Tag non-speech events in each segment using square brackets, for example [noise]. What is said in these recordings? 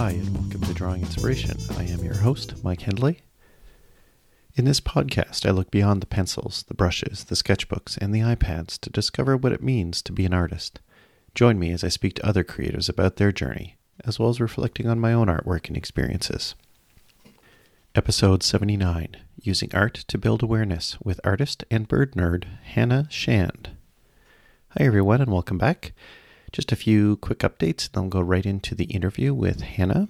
Hi, and welcome to Drawing Inspiration. I am your host, Mike Hendley. In this podcast, I look beyond the pencils, the brushes, the sketchbooks, and the iPads to discover what it means to be an artist. Join me as I speak to other creators about their journey, as well as reflecting on my own artwork and experiences. Episode 79 Using Art to Build Awareness with artist and bird nerd Hannah Shand. Hi, everyone, and welcome back. Just a few quick updates, then I'll go right into the interview with Hannah.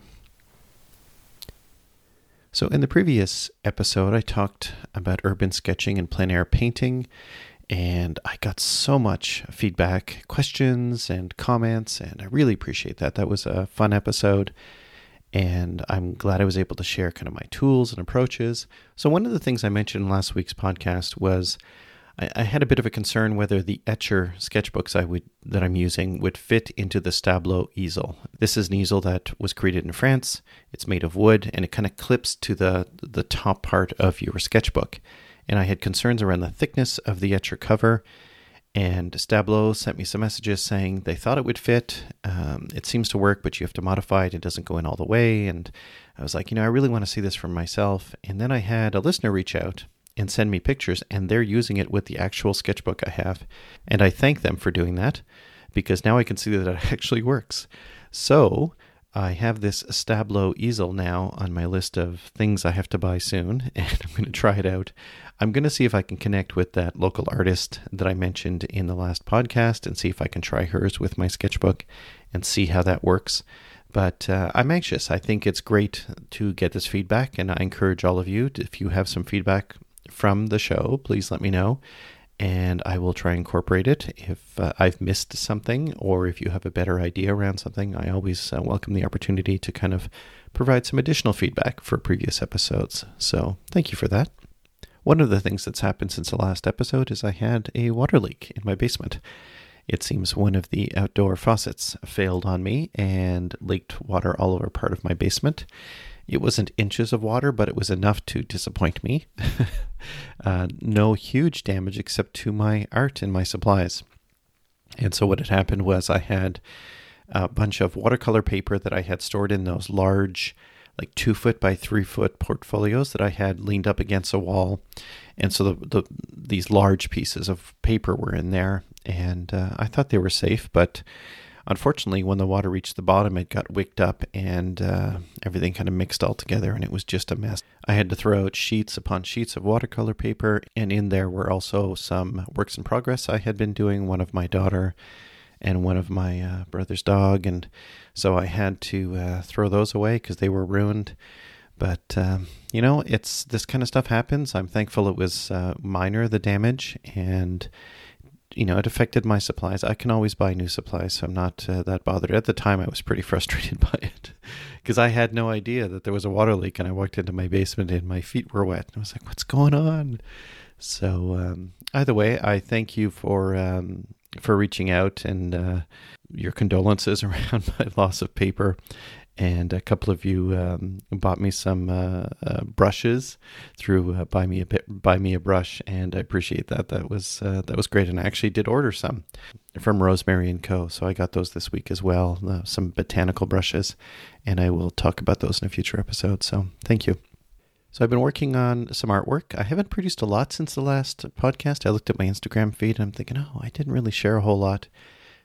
So, in the previous episode, I talked about urban sketching and plein air painting, and I got so much feedback, questions, and comments, and I really appreciate that. That was a fun episode, and I'm glad I was able to share kind of my tools and approaches. So, one of the things I mentioned in last week's podcast was I, I, had a bit of a concern whether the Etchr sketchbooks I would that I'm using would fit into the Stablo easel. This is an easel that was created in France. It's made of wood and it kind of clips to the the top part of your sketchbook. And I had concerns around the thickness of the Etchr cover. And Stablo sent me some messages saying they thought it would fit. Um, it seems to work, but you have to modify it. It doesn't go in all the way. And I was like, you know, I really want to see this for myself. And then I had a listener reach out and send me pictures, and they're using it with the actual sketchbook I have. And I thank them for doing that because now I can see that it [laughs] actually works. So I have this Stablo easel now on my list of things I have to buy soon, [laughs] and I'm going to try it out. I'm going to see if I can connect with that local artist that I mentioned in the last podcast and see if I can try hers with my sketchbook and see how that works. But uh, I'm anxious. I think it's great to get this feedback, and I encourage all of you, if you have some feedback from the show, please let me know. And I will try and incorporate it. If uh, I've missed something or if you have a better idea around something, I always uh, welcome the opportunity to kind of provide some additional feedback for previous episodes. So thank you for that. One of the things that's happened since the last episode is I had a water leak in my basement. It seems one of the outdoor faucets failed on me and leaked water all over part of my basement. It wasn't inches of water, but it was enough to disappoint me. [laughs] uh, no huge damage except to my art and my supplies. And so, what had happened was I had a bunch of watercolor paper that I had stored in those large, like two foot by three foot portfolios that I had leaned up against a wall. And so, the, the these large pieces of paper were in there. And uh, I thought they were safe, but Unfortunately, when the water reached the bottom, it got wicked up and uh, everything kind of mixed all together, and it was just a mess. I had to throw out sheets upon sheets of watercolor paper, and in there were also some works in progress I had been doing, one of my daughter and one of my uh, brother's dog, and so I had to uh, throw those away because they were ruined. But um, you know, it's this kind of stuff happens. I'm thankful it was uh, minor the damage, and you know, it affected my supplies. I can always buy new supplies, so I'm not uh, that bothered. At the time, I was pretty [laughs] frustrated by it because I had no idea that there was a water leak, and I walked into my basement and my feet were wet. And I was like, "What's going on?" So, um, either way, I thank you for um, for reaching out and uh, your condolences [laughs] around my loss of paper and a couple of you um, bought me some uh, uh, brushes through uh, buy me a bit, buy me a brush, and I appreciate that. That was uh, that was great, and I actually did order some from Rosemary and Co. So I got those this week as well, uh, some botanical brushes, and I will talk about those in a future episode. So thank you. So I've been working on some artwork. I haven't produced a lot since the last podcast. I looked at my Instagram feed and I'm thinking, oh, I didn't really share a whole lot.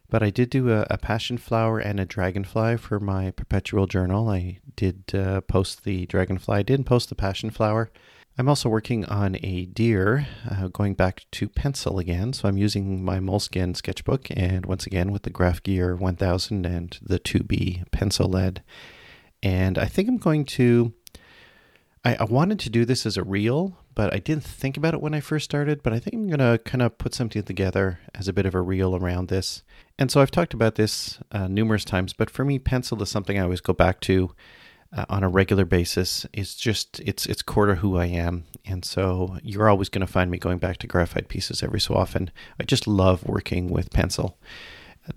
But I did do a, a, passion flower and a dragonfly for my perpetual journal. I did uh, post the dragonfly, I didn't post the passion flower. I'm also working on a deer, uh, going back to pencil again. So I'm using my Moleskine sketchbook and once again with the Graph Gear 1000 and the 2B pencil lead. And I think I'm going to. I, I wanted to do this as a reel, but I didn't think about it when I first started. But I think I'm going to kind of put something together as a bit of a reel around this. And so I've talked about this uh, numerous times, but for me, pencil is something I always go back to uh, on a regular basis. It's just it's it's core to who I am, and so you're always going to find me going back to graphite pieces every so often. I just love working with pencil.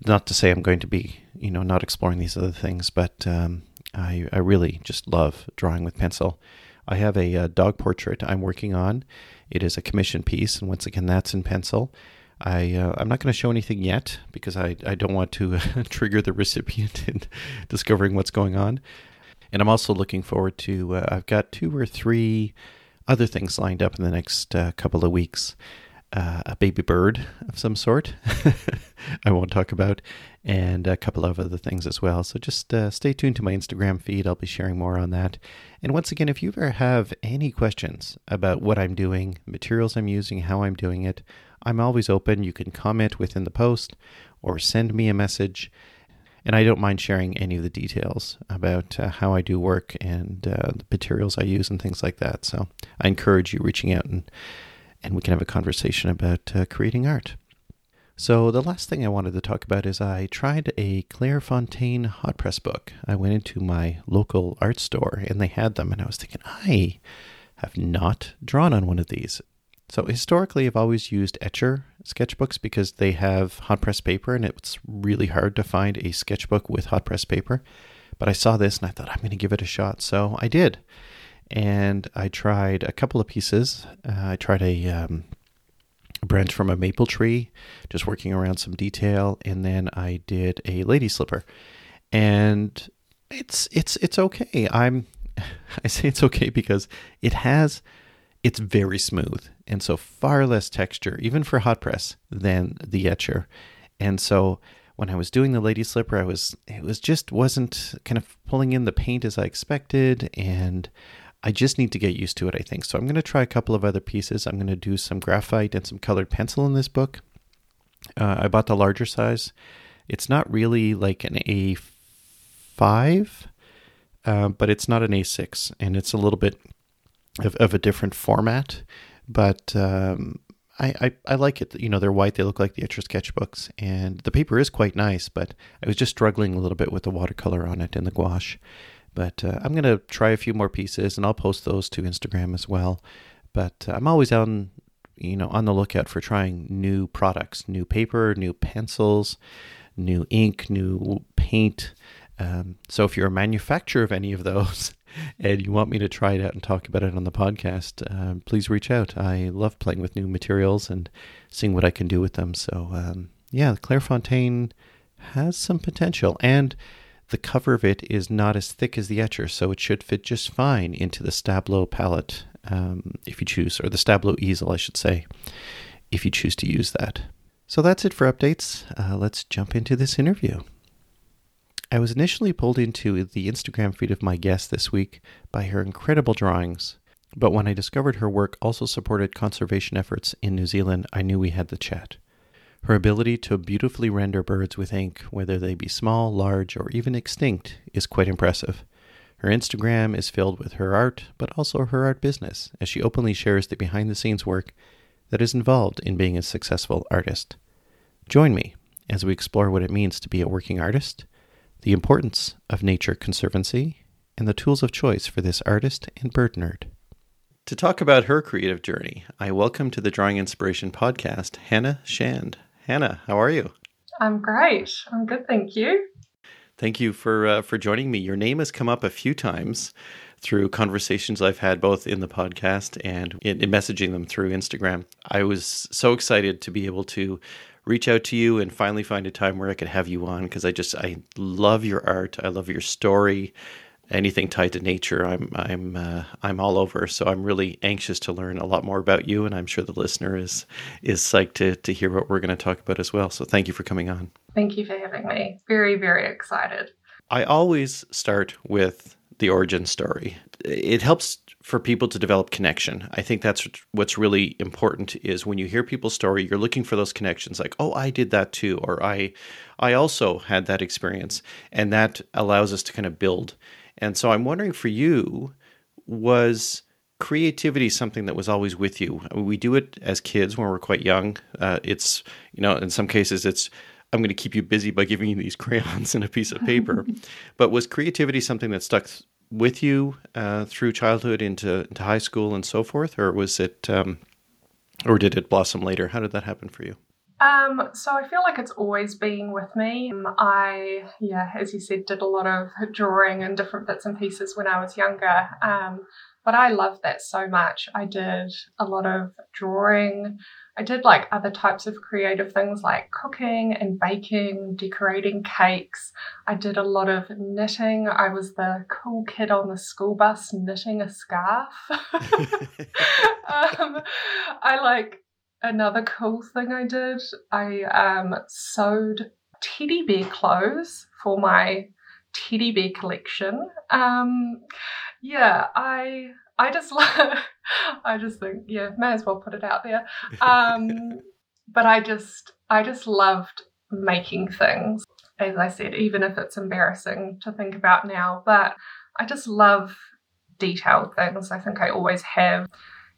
Not to say I'm going to be you know not exploring these other things, but um, I I really just love drawing with pencil. I have a, a uh, dog portrait I'm working on. It is a commission piece, and once again, that's in pencil. I uh, I'm not going to show anything yet because I, I don't want to [laughs] trigger the recipient [laughs] in discovering what's going on. And I'm also looking forward to, uh, I've got two or three other things lined up in the next uh, couple of weeks. Uh, a baby bird of some sort, [laughs] I won't talk about, and a couple of other things as well. So just uh, stay tuned to my Instagram feed. I'll be sharing more on that. And once again, if you ever have any questions about what I'm doing, materials I'm using, how I'm doing it, I'm always open. You can comment within the post or send me a message. And I don't mind sharing any of the details about uh, how I do work and uh, the materials I use and things like that. So I encourage you reaching out and, and we can have a conversation about uh, creating art. So the last thing I wanted to talk about is I tried a Clairefontaine hot press book. I went into my local art store and they had them, and I was thinking, I have not drawn on one of these. So historically, I've always used Etchr sketchbooks because they have hot press paper, and it's really hard to find a sketchbook with hot press paper. But I saw this and I thought I'm going to give it a shot, so I did. And I tried a couple of pieces. Uh, I tried a um, branch from a maple tree, just working around some detail, and then I did a lady slipper, and it's it's it's okay. I'm [laughs] I say it's okay because it has it's very smooth and so far less texture, even for hot press, than the Etchr, And so when I was doing the lady slipper, I was it was just wasn't kind of pulling in the paint as I expected, and I just need to get used to it. I think so. I'm going to try a couple of other pieces. I'm going to do some graphite and some colored pencil in this book. Uh, I bought the larger size. It's not really like an A5, uh, but it's not an A6, and it's a little bit of, of a different format. But um, I, I, I, like it. You know, they're white. They look like the Etchr sketchbooks, and the paper is quite nice. But I was just struggling a little bit with the watercolor on it and the gouache. But uh, I'm going to try a few more pieces, and I'll post those to Instagram as well. But uh, I'm always on, you know, on the lookout for trying new products, new paper, new pencils, new ink, new paint. Um, so if you're a manufacturer of any of those, [laughs] and you want me to try it out and talk about it on the podcast, uh, please reach out. I love playing with new materials and seeing what I can do with them. So, um, yeah, Clairefontaine has some potential. And the cover of it is not as thick as the Etchr, so it should fit just fine into the Stablo palette um, if you choose, or the Stablo easel, I should say, if you choose to use that. So that's it for updates. Uh, let's jump into this interview. I was initially pulled into the Instagram feed of my guest this week by her incredible drawings, but when I discovered her work also supported conservation efforts in New Zealand, I knew we had the chat. Her ability to beautifully render birds with ink, whether they be small, large, or even extinct, is quite impressive. Her Instagram is filled with her art, but also her art business, as she openly shares the behind the scenes work that is involved in being a successful artist. Join me as we explore what it means to be a working artist the importance of nature conservancy, and the tools of choice for this artist and bird nerd. To talk about her creative journey, I welcome to the Drawing Inspiration podcast Hannah Shand. Hannah, how are you? I'm great. I'm good, thank you. Thank you for uh, for joining me. Your name has come up a few times through conversations I've had both in the podcast and in, in messaging them through Instagram. I was so excited to be able to reach out to you and finally find a time where I could have you on because I just I love your art. I love your story. Anything tied to nature, I'm I'm uh, I'm all over. So I'm really anxious to learn a lot more about you, and I'm sure the listener is is psyched to to hear what we're going to talk about as well. So thank you for coming on. Thank you for having me. Very very excited. I always start with the origin story. It helps for people to develop connection. I think that's what's really important is when you hear people's story, you're looking for those connections like, "Oh, I did that too," or "I I also had that experience." And that allows us to kind of build. And so I'm wondering for you was creativity something that was always with you? We do it as kids when we're quite young. Uh, it's, you know, in some cases it's I'm going to keep you busy by giving you these [laughs] crayons and a piece of paper. [laughs] but was creativity something that stuck with you uh, through childhood into, into high school and so forth, or was it, um, or did it blossom later? How did that happen for you? Um, so I feel like it's always been with me. Um, I, yeah, as you said, did a lot of drawing and different bits and pieces when I was younger. Um, but I loved that so much. I did a lot of drawing. I did like other types of creative things like cooking and baking, decorating cakes. I did a lot of knitting. I was the cool kid on the school bus knitting a scarf. [laughs] [laughs] um, I like another cool thing I did. I um, sewed teddy bear clothes for my teddy bear collection. Um, yeah, I I just [laughs] I just think yeah, may as well put it out there. Um, [laughs] but I just I just loved making things. As I said, even if it's embarrassing to think about now, but I just love detailed things. I think I always have.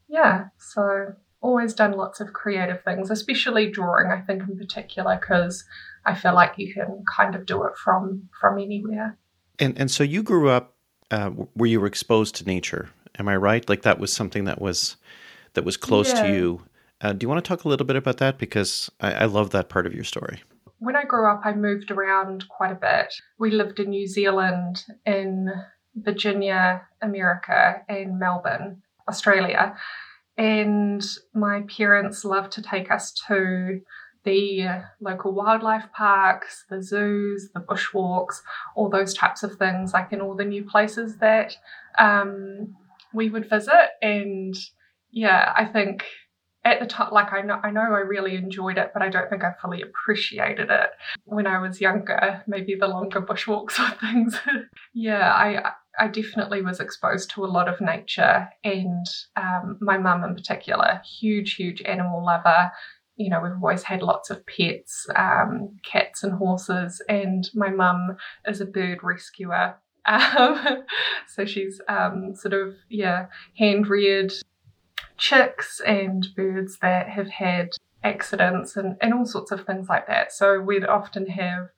Yeah, so always done lots of creative things, especially drawing. I think in particular because I feel like you can kind of do it from from anywhere. And and so you grew up uh, where you were exposed to nature. Am I right? Like that was something that was that was close yeah. to you. Uh, do you want to talk a little bit about that? Because I, I love that part of your story. When I grew up, I moved around quite a bit. We lived in New Zealand, in Virginia, America, and Melbourne, Australia. And my parents loved to take us to the local wildlife parks, the zoos, the bushwalks, all those types of things, like in all the new places that um, we would visit. And yeah, I think at the time, like I know, I know I really enjoyed it, but I don't think I fully appreciated it when I was younger. Maybe the longer bushwalks [laughs] or things. [laughs] yeah, I I definitely was exposed to a lot of nature, and um, my mum in particular, huge, huge animal lover you know, we've always had lots of pets, um, cats and horses, and my mum is a bird rescuer. [laughs] Um, so she's um, sort of, yeah, hand reared chicks and birds that have had accidents and, and all sorts of things like that. So we'd often have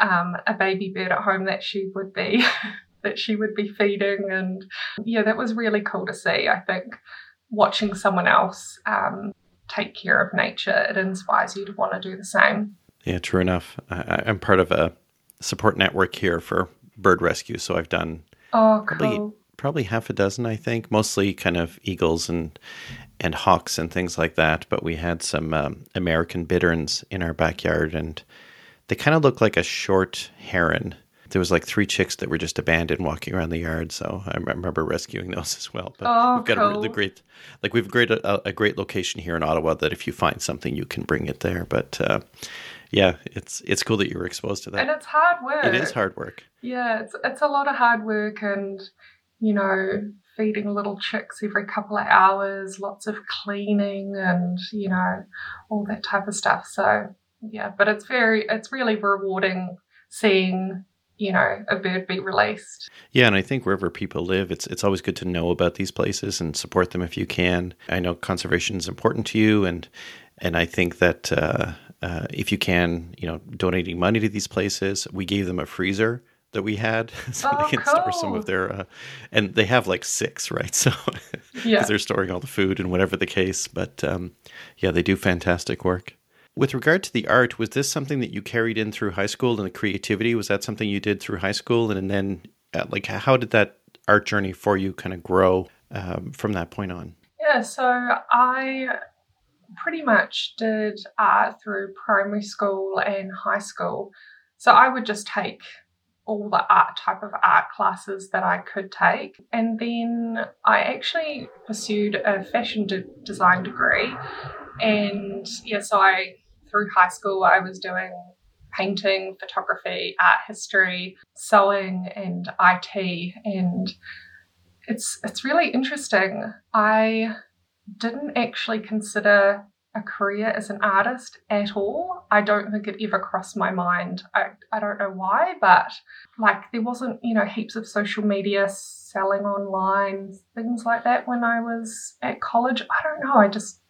um, a baby bird at home that she would be [laughs] that she would be feeding, and yeah, that was really cool to see. I think watching someone else um, take care of nature, it inspires you to want to do the same. Yeah, true enough. I, am part of a support network here for bird rescue, so I've done oh, cool. probably probably half a dozen, I think, mostly kind of eagles and and hawks and things like that. But we had some um, American bitterns in our backyard, and they kind of look like a short heron there was like three chicks that were just abandoned walking around the yard. So I remember rescuing those as well. But oh, we've got cool. a really great, like we've great a, a, great location here in Ottawa that if you find something, you can bring it there. But uh, yeah, it's it's cool that you were exposed to that. And it's hard work. It is hard work. Yeah, it's it's a lot of hard work, and you know, feeding little chicks every couple of hours, lots of cleaning, and you know, all that type of stuff. So yeah, but it's very, it's really rewarding seeing you know a bird be released. Yeah, and I think wherever people live, it's it's always good to know about these places and support them if you can. I know conservation is important to you, and and I think that uh, uh, if you can, you know, donating money to these places. We gave them a freezer that we had [laughs] so oh, they can cool. store some of their uh, and they have like six right [laughs] so because yeah. they're storing all the food and whatever the case but um, yeah they do fantastic work with regard to the art, was this something that you carried in through high school and the creativity? Was that something you did through high school? And, and then, uh, like, how did that art journey for you kind of grow um, from that point on? Yeah, so I pretty much did art through primary school and high school. So I would just take all the art type of art classes that I could take. And then I actually pursued a fashion de- design degree. And yeah, so I through high school, I was doing painting, photography, art history, sewing, and IT. And it's it's really interesting. I didn't actually consider a career as an artist at all. I don't think it ever crossed my mind. I, I don't know why, but like there wasn't, you know, heaps of social media selling online, things like that when I was at college. I don't know. I just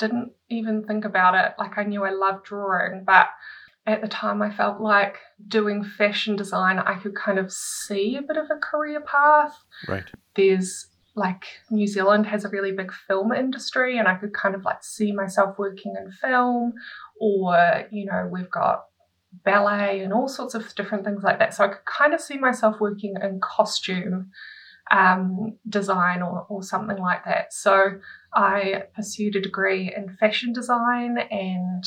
didn't even think about it. Like I knew I loved drawing, but at the time I felt like doing fashion design, I could kind of see a bit of a career path. Right. There's like New Zealand has a really big film industry, and I could kind of like see myself working in film, or you know, we've got ballet and all sorts of different things like that. So I could kind of see myself working in costume um, design or, or something like that. So I pursued a degree in fashion design, and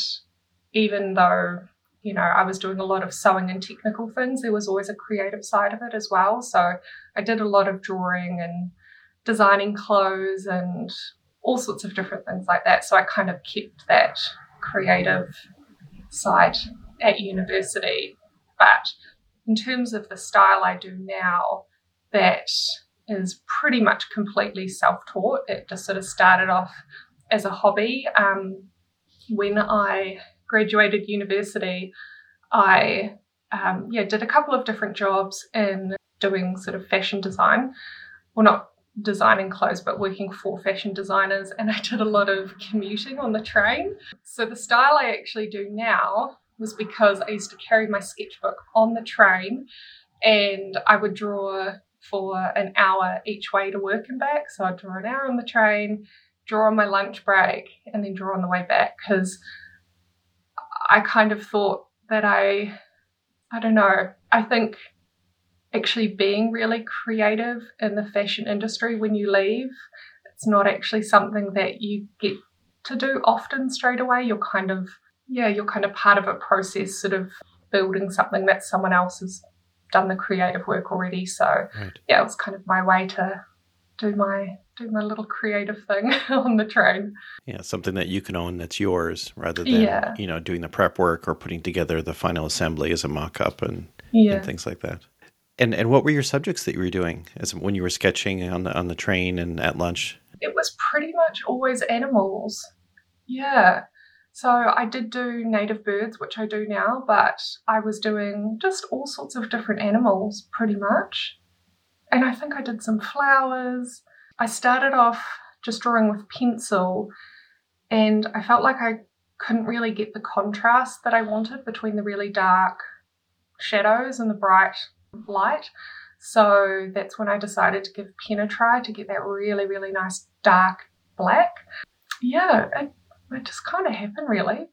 even though you know I was doing a lot of sewing and technical things, there was always a creative side of it as well. So I did a lot of drawing and designing clothes and all sorts of different things like that. So I kind of kept that creative side at university. But in terms of the style I do now, that is pretty much completely self taught. It just sort of started off as a hobby. Um, when I graduated university, I um, yeah did a couple of different jobs in doing sort of fashion design. Well, not designing clothes, but working for fashion designers, and I did a lot of commuting on the train. So the style I actually do now was because I used to carry my sketchbook on the train, and I would draw for an hour each way to work and back. So I'd draw an hour on the train, draw on my lunch break, and then draw on the way back because I kind of thought that I, I don't know, I think actually being really creative in the fashion industry when you leave, it's not actually something that you get to do often straight away. You're kind of, yeah, you're kind of part of a process, sort of building something that someone else has done the creative work already. So right. yeah, it was kind of my way to do my do my little creative thing [laughs] on the train. Yeah, something that you can own that's yours rather than yeah. you know doing the prep work or putting together the final assembly as a mock up and, yeah. and things like that. And and what were your subjects that you were doing as when you were sketching on the on the train and at lunch? It was pretty much always animals. Yeah. So I did do native birds, which I do now, but I was doing just all sorts of different animals pretty much. And I think I did some flowers. I started off just drawing with pencil, and I felt like I couldn't really get the contrast that I wanted between the really dark shadows and the bright light. So that's when I decided to give pen a try to get that really, really nice dark black. Yeah, it, it just kind of happened really.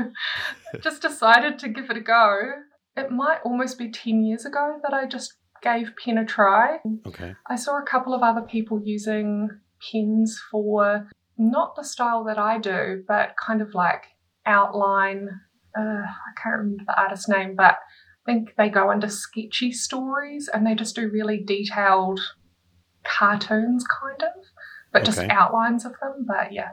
[laughs] just decided to give it a go. It might almost be 10 years ago that I just gave pen a try. Okay. I saw a couple of other people using pens for not the style that I do, but kind of like outline. Uh, I can't remember the artist's name, but I think they go into sketchy stories and they just do really detailed cartoons, kind of, but okay. just outlines of them. But yeah.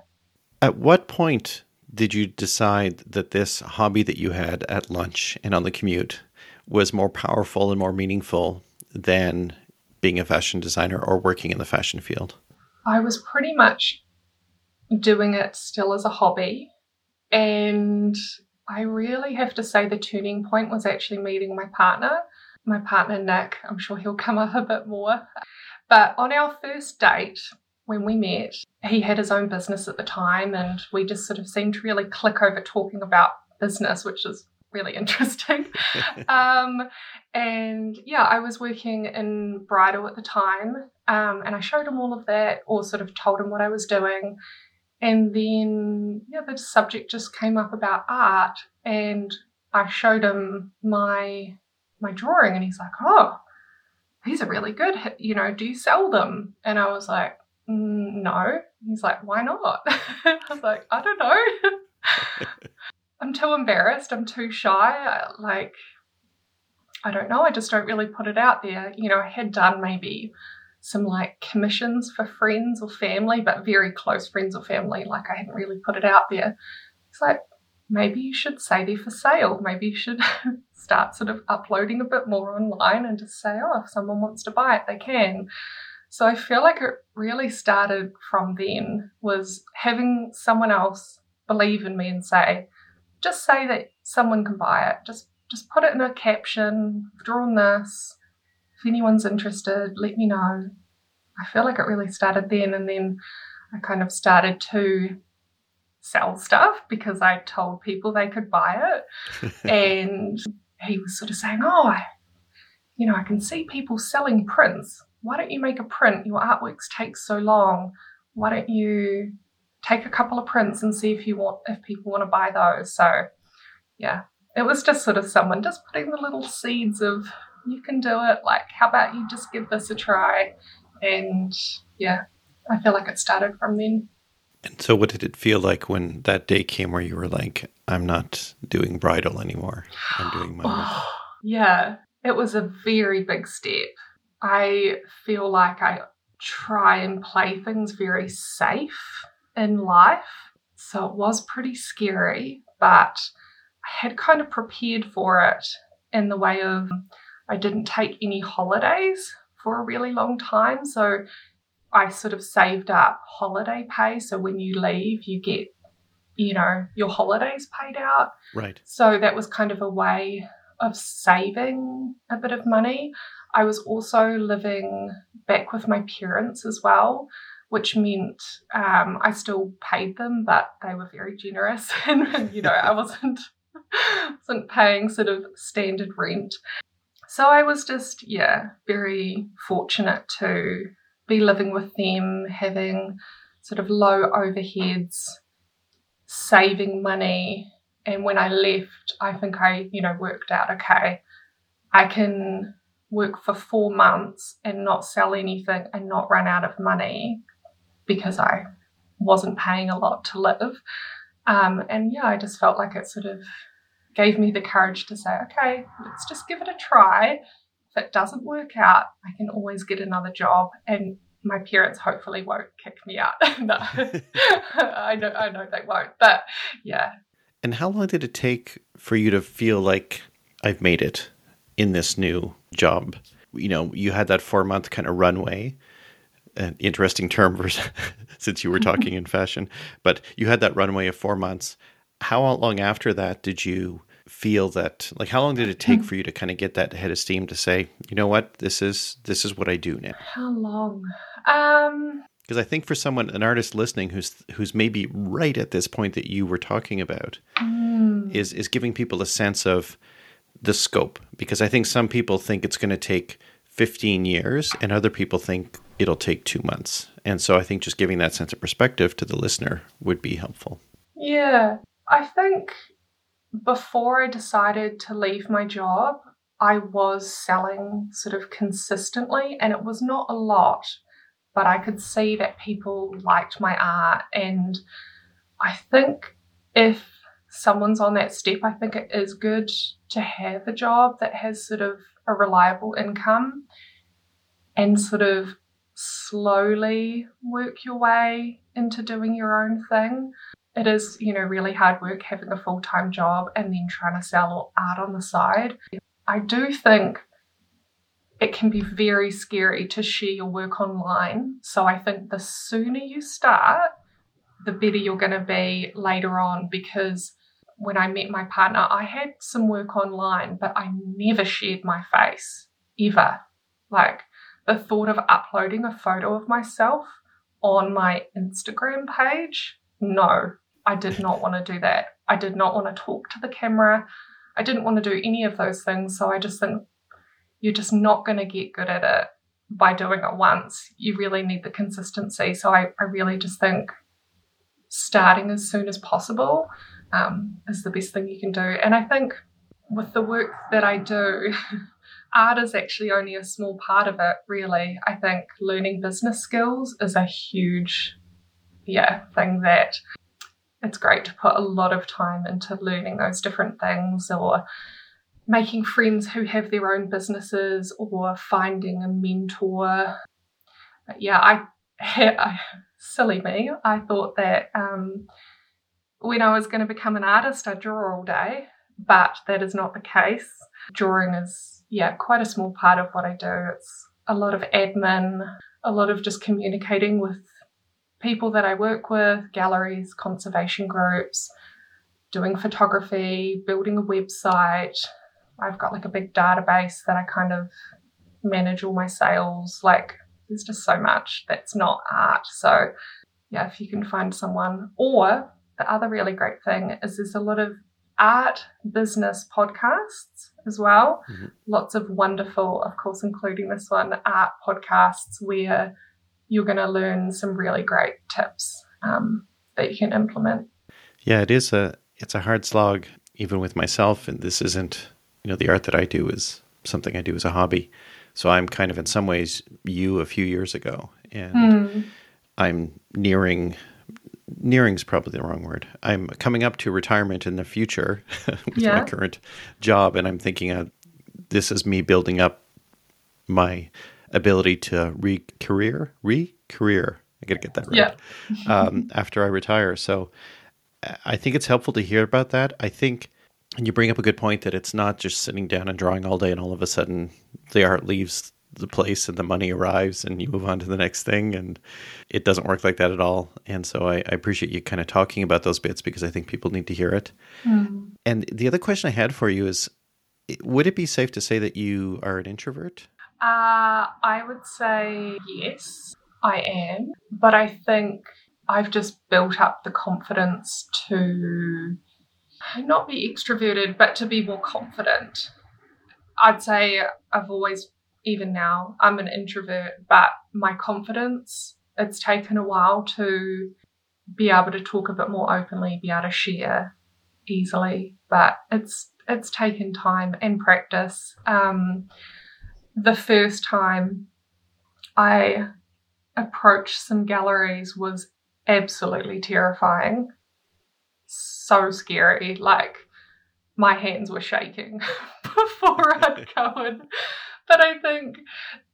At what point did you decide that this hobby that you had at lunch and on the commute was more powerful and more meaningful than being a fashion designer or working in the fashion field? I was pretty much doing it still as a hobby. And I really have to say the turning point was actually meeting my partner. My partner, Nick, I'm sure he'll come up a bit more. But on our first date, when we met, he had his own business at the time, and we just sort of seemed to really click over talking about business, which is really [laughs] interesting. [laughs] um, and yeah, I was working in bridal at the time, um, and I showed him all of that, or sort of told him what I was doing. And then, yeah, the subject just came up about art, and I showed him my my drawing, and he's like, "Oh, these are really good. You know, do you sell them?" And I was like, "No." He's like, "Why not?" [laughs] I was like, "I don't know. [laughs] I'm too embarrassed. I'm too shy. Like, I don't know. I just don't really put it out there. You know, I had done maybe." some like commissions for friends or family, but very close friends or family. Like I hadn't really put it out there. It's like, maybe you should say they're for sale. Maybe you should [laughs] start sort of uploading a bit more online and just say, oh, if someone wants to buy it, they can. So I feel like it really started from then was having someone else believe in me and say, just say that someone can buy it. Just just put it in a caption, drawn this, if anyone's interested, let me know. I feel like it really started then, and then I kind of started to sell stuff because I told people they could buy it. [laughs] and he was sort of saying, Oh, I, you know, I can see people selling prints. Why don't you make a print? Your artworks take so long. Why don't you take a couple of prints and see if you want if people want to buy those? So yeah, it was just sort of someone just putting the little seeds of you can do it. Like, how about you just give this a try? And yeah, I feel like it started from then. And so, what did it feel like when that day came where you were like, I'm not doing bridal anymore? I'm doing my. [sighs] Yeah, it was a very big step. I feel like I try and play things very safe in life. So it was pretty scary, but I had kind of prepared for it in the way of I didn't take any holidays for a really long time. So I sort of saved up holiday pay. So when you leave, you get, you know, your holidays paid out. Right. So that was kind of a way of saving a bit of money. I was also living back with my parents as well, which meant um, I still paid them, but they were very generous, [laughs] and you know I wasn't [laughs] wasn't paying sort of standard rent. So I was just yeah very fortunate to be living with them, having sort of low overheads, saving money, and when I left, I think I you know worked out okay. I can work for four months and not sell anything and not run out of money because I wasn't paying a lot to live. Um, and yeah, I just felt like it sort of gave me the courage to say, okay, let's just give it a try. If it doesn't work out, I can always get another job and my parents hopefully won't kick me out. [laughs] no, [laughs] I know, I know they won't, but yeah. And how long did it take for you to feel like I've made it in this new job? You know, you had that four month kind of runway an interesting term for, [laughs] since you were talking in fashion, but you had that runway of four months. How long after that did you feel that? Like, how long did it take for you to kind of get that head of steam to say, you know what, this is this is what I do now? How long? Um, because I think for someone, an artist listening who's who's maybe right at this point that you were talking about, mm. is is giving people a sense of the scope. Because I think some people think it's going to take 15 years, and other people think it'll take two months. And so I think just giving that sense of perspective to the listener would be helpful. Yeah. I think before I decided to leave my job, I was selling sort of consistently, and it was not a lot, but I could see that people liked my art. And I think if someone's on that step, I think it is good to have a job that has sort of a reliable income and sort of slowly work your way into doing your own thing. It is, you know, really hard work having a full time job and then trying to sell art on the side. I do think it can be very scary to share your work online. So I think the sooner you start, the better you're going to be later on because when I met my partner, I had some work online, but I never shared my face ever. Like the thought of uploading a photo of myself on my Instagram page, no, I did not want to do that. I did not want to talk to the camera. I didn't want to do any of those things. So I just think you're just not going to get good at it by doing it once. You really need the consistency. So I, I really just think starting as soon as possible um, is the best thing you can do. And I think with the work that I do, [laughs] art is actually only a small part of it, really. I think learning business skills is a huge, yeah, thing that it's great to put a lot of time into learning those different things or making friends who have their own businesses or finding a mentor. But yeah, I, [laughs] I silly me, I thought that um, when I was going to become an artist, I draw all day, but that is not the case. Drawing is, yeah, quite a small part of what I do. It's a lot of admin, a lot of just communicating with people that I work with, galleries, conservation groups, doing photography, building a website. I've got like a big database that I kind of manage all my sales. Like, there's just so much that's not art. So, yeah, if you can find someone, or the other really great thing is there's a lot of art business podcasts as well. Mm-hmm. Lots of wonderful, of course, including this one, art podcasts where you're going to learn some really great tips um, that you can implement. Yeah, it is a it's a hard slog, even with myself. And this isn't, you know, the art that I do is something I do as a hobby, So I'm kind of in some ways you a few years ago, and Mm. I'm nearing. Nearing's probably the wrong word. I'm coming up to retirement in the future [laughs] with my current job, and I'm thinking uh, this is me building up my ability to re-career, re-career. I got to get that right Yeah. [laughs] um, after I retire. So I think it's helpful to hear about that. I think, and you bring up a good point that it's not just sitting down and drawing all day and all of a sudden the art leaves the place and the money arrives and you move on to the next thing. And it doesn't work like that at all. And so I, I appreciate you kind of talking about those bits because I think people need to hear it. Mm. And the other question I had for you is would it be safe to say that you are an introvert? Uh, I would say yes, I am. But I think I've just built up the confidence to not be extroverted, but to be more confident. I'd say I've always, even now, I'm an introvert, but my confidence, it's taken a while to be able to talk a bit more openly, be able to share easily, but it's it's taken time and practice. Um, the first time I approached some galleries was absolutely terrifying. So scary. Like my hands were shaking [laughs] before I'd [laughs] go in. But I think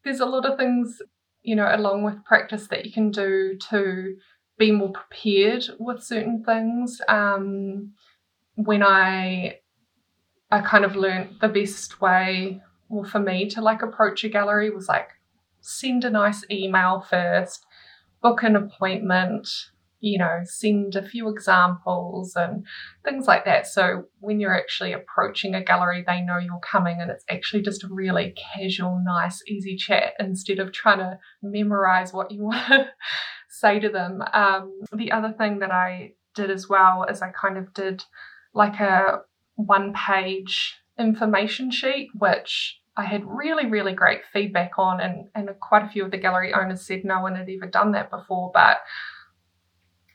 there's a lot of things, you know, along with practice that you can do to be more prepared with certain things. Um, when I I kind of learned the best way, well, for me to like approach a gallery was like send a nice email first, book an appointment, you know, send a few examples and things like that. So when you're actually approaching a gallery, they know you're coming and it's actually just a really casual, nice, easy chat instead of trying to memorize what you [laughs] want to say to them. Um, the other thing that I did as well is I kind of did like a one page information sheet, which I had really, really great feedback on, and, and quite a few of the gallery owners said no one had ever done that before. But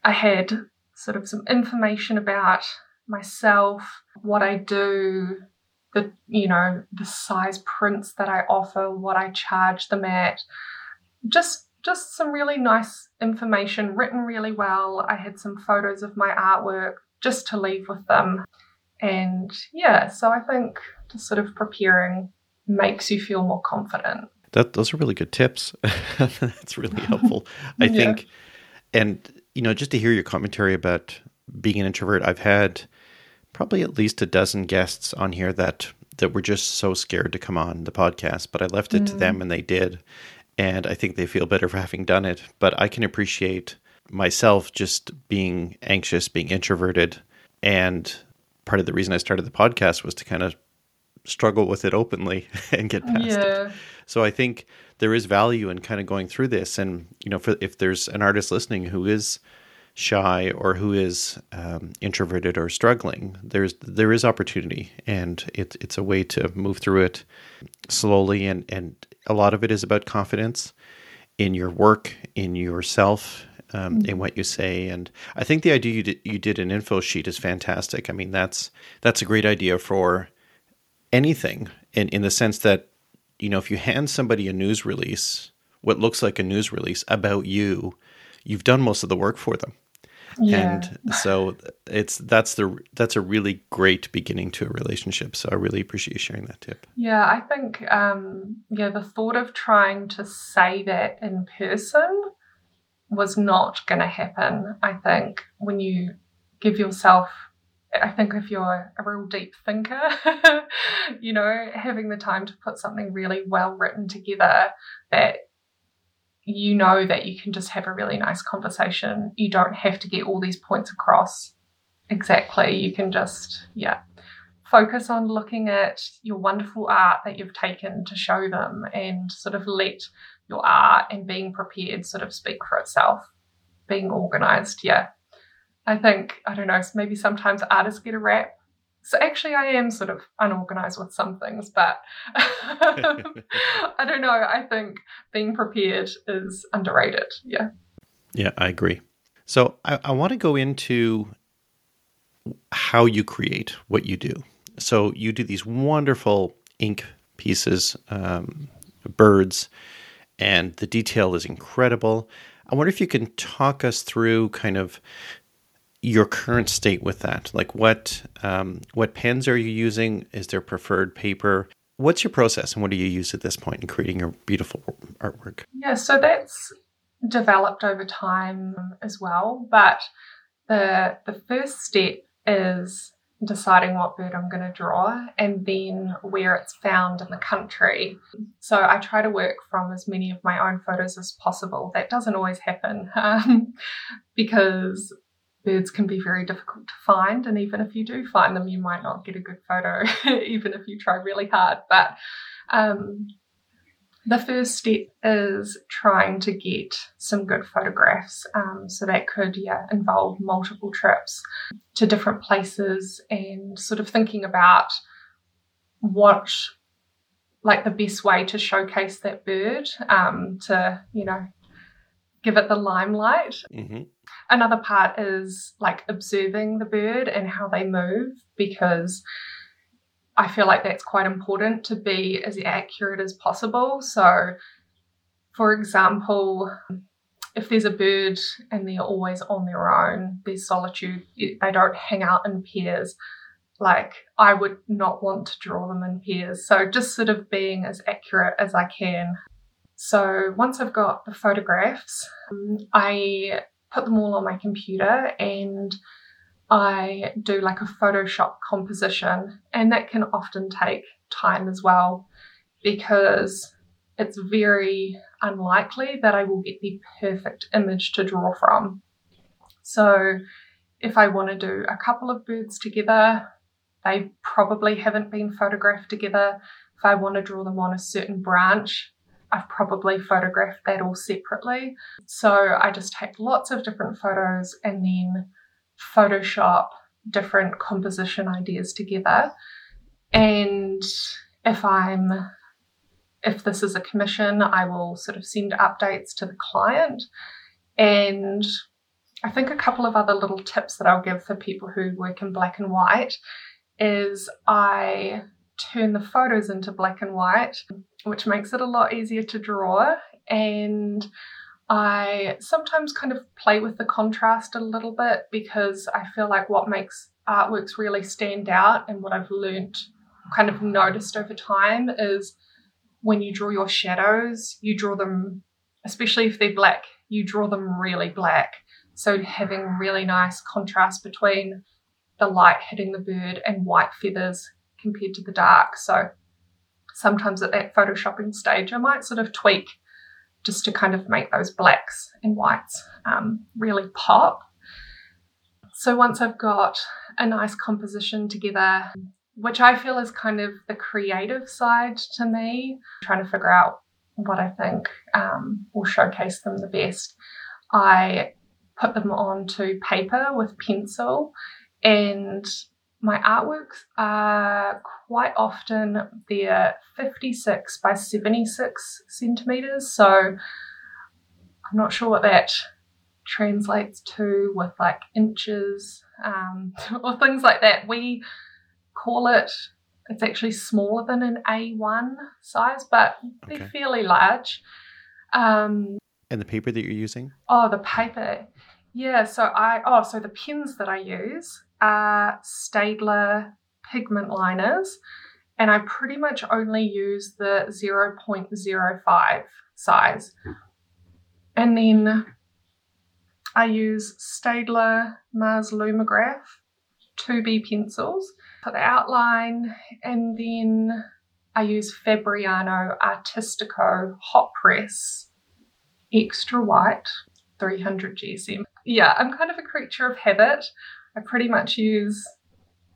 I had sort of some information about myself, what I do, the you know, the size prints that I offer, what I charge them at, just just some really nice information written really well. I had some photos of my artwork just to leave with them. And yeah, so I think just sort of preparing makes you feel more confident. That those are really good tips. [laughs] That's really helpful. I [laughs] Yeah. think, and you know, just to hear your commentary about being an introvert, I've had probably at least a dozen guests on here that that were just so scared to come on the podcast, but I left it to them mm. and they did, and I think they feel better for having done it. But I can appreciate myself just being anxious, being introverted, and part of the reason I started the podcast was to kind of struggle with it openly [laughs] and get past it. Yeah. So I think there is value in kind of going through this, and you know, for, if there's an artist listening who is shy or who is um, introverted or struggling, there's there is opportunity, and it's it's a way to move through it slowly, and and a lot of it is about confidence in your work, in yourself, um, in what you say, and I think the idea you did, you did an info sheet is fantastic. I mean, that's that's a great idea for anything in, in the sense that you know if you hand somebody a news release what looks like a news release about you you've done most of the work for them Yeah. and so it's that's the that's a really great beginning to a relationship so i really appreciate you sharing that tip Yeah, I think um, yeah, the thought of trying to say that in person was not going to happen. I think when you give yourself, I think if you're a real deep thinker, [laughs] you know, having the time to put something really well written together that you know that you can just have a really nice conversation. You don't have to get all these points across exactly. You can just, yeah, focus on looking at your wonderful art that you've taken to show them and sort of let your art and being prepared sort of speak for itself. Being organized, yeah. I think, I don't know, maybe sometimes artists get a rap. So actually, I am sort of unorganized with some things, but [laughs] I don't know. I think being prepared is underrated. Yeah. yeah i agree so i, I want to go into how you create what you do so you do these wonderful ink pieces um, birds, and the detail is incredible. I wonder if you can talk us through kind of your current state with that. Like what um, what pens are you using? Is there preferred paper? What's your process, and what do you use at this point in creating your beautiful artwork? Yeah, so that's developed over time as well. But the the first step is deciding what bird I'm going to draw and then where it's found in the country. So I try to work from as many of my own photos as possible. That doesn't always happen [laughs] um, because birds can be very difficult to find, and even if you do find them, you might not get a good photo, [laughs] even if you try really hard. But um, the first step is trying to get some good photographs. Um, so that could, yeah, involve multiple trips to different places and sort of thinking about what, like, the best way to showcase that bird um, to, you know, give it the limelight. Mm-hmm. Another part is like observing the bird and how they move because I feel like that's quite important to be as accurate as possible. So, for example, if there's a bird and they're always on their own, there's solitude, they don't hang out in pairs. Like, I would not want to draw them in pairs. So, just sort of being as accurate as I can. So, once I've got the photographs, um, I put them all on my computer and I do like a Photoshop composition, and that can often take time as well because it's very unlikely that I will get the perfect image to draw from. So, if I want to do a couple of birds together, they probably haven't been photographed together. If I want to draw them on a certain branch, I've probably photographed that all separately. So, I just take lots of different photos and then Photoshop different composition ideas together. And if I'm if this is a commission, I will sort of send updates to the client. And I think a couple of other little tips that I'll give for people who work in black and white is I turn the photos into black and white, which makes it a lot easier to draw. And I sometimes kind of play with the contrast a little bit because I feel like what makes artworks really stand out and what I've learned, kind of noticed over time is when you draw your shadows, you draw them, especially if they're black, you draw them really black. So having really nice contrast between the light hitting the bird and white feathers compared to the dark. So sometimes at that photoshopping stage, I might sort of tweak just to kind of make those blacks and whites um, really pop. So once I've got a nice composition together, which I feel is kind of the creative side to me, trying to figure out what I think um, will showcase them the best, I put them onto paper with pencil and my artworks are quite often they're 56 by 76 centimeters. So I'm not sure what that translates to with like inches um, [laughs] or things like that. We call it, it's actually smaller than an A1 size, but they're fairly large. Um, and the paper that you're using? Oh, the paper. Yeah, so I, oh, so the pens that I use are Staedtler pigment liners, and I pretty much only use the 0.05 size. And then I use Staedtler Mars Lumograph 2B pencils for the outline, and then I use Fabriano Artistico Hot Press Extra White 300 GSM. Yeah, I'm kind of a creature of habit. I pretty much use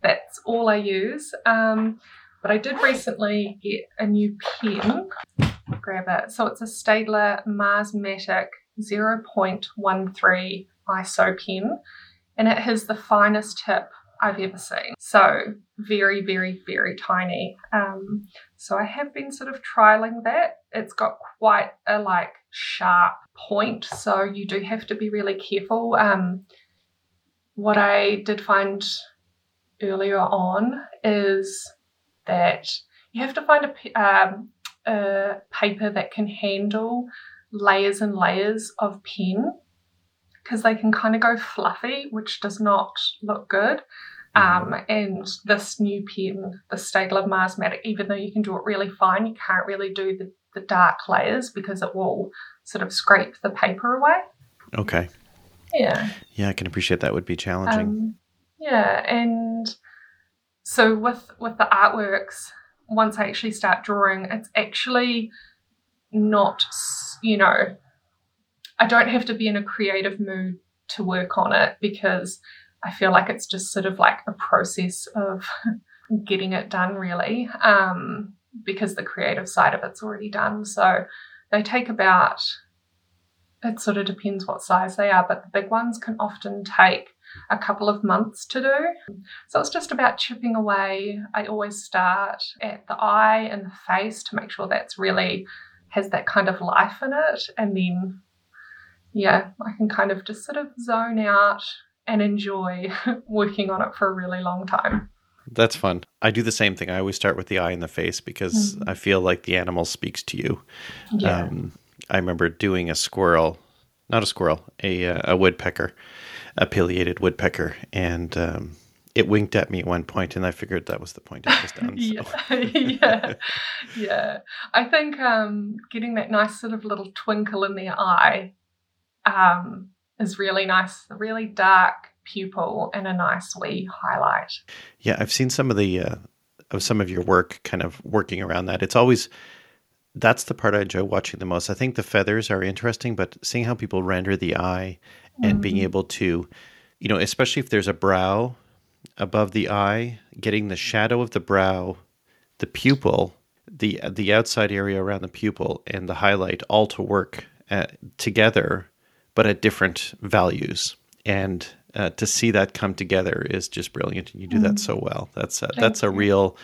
that's all I use. Um, but I did recently get a new pen. Grab it. So it's a Staedtler Marsmatic 0.13 ISO pen, and it has the finest tip I've ever seen. So very, very, very tiny. Um, so I have been sort of trialing that. It's got quite a like sharp point, so you do have to be really careful. Um, what I did find earlier on is that you have to find a, um, a paper that can handle layers and layers of pen because they can kind of go fluffy, which does not look good. Mm-hmm. Um, and this new pen, the Staedtler Marsmatic, even though you can do it really fine, you can't really do the, the dark layers because it will sort of scrape the paper away. Okay. Yeah. Yeah, I can appreciate that would be challenging. Um, yeah, and so with with the artworks, once I actually start drawing, it's actually not, you know, I don't have to be in a creative mood to work on it because I feel like it's just sort of like a process of [laughs] getting it done, really, um, because the creative side of it's already done. So they take about, it sort of depends what size they are, but the big ones can often take a couple of months to do. So it's just about chipping away. I always start at the eye and the face to make sure that's really has that kind of life in it. And then, yeah, I can kind of just sort of zone out and enjoy [laughs] working on it for a really long time. That's fun. I do the same thing. I always start with the eye and the face because mm-hmm. I feel like the animal speaks to you. Yeah. Um, I remember doing a squirrel, not a squirrel, a, uh, a woodpecker, a pileated woodpecker, and um, it winked at me at one point, and I figured that was the point it was done. [laughs] yeah, [laughs] yeah, yeah. I think um, getting that nice sort of little twinkle in the eye um, is really nice. A really dark pupil and a nice wee highlight. Yeah, I've seen some of the uh, of some of your work, kind of working around that. It's always that's the part I enjoy watching the most. I think the feathers are interesting, but seeing how people render the eye and mm-hmm. being able to, you know, especially if there's a brow above the eye, getting the shadow of the brow, the pupil, the the outside area around the pupil, and the highlight all to work at, uh, together but at different values. And uh, to see that come together is just brilliant, and you do mm. that so well. That's a, that's a real.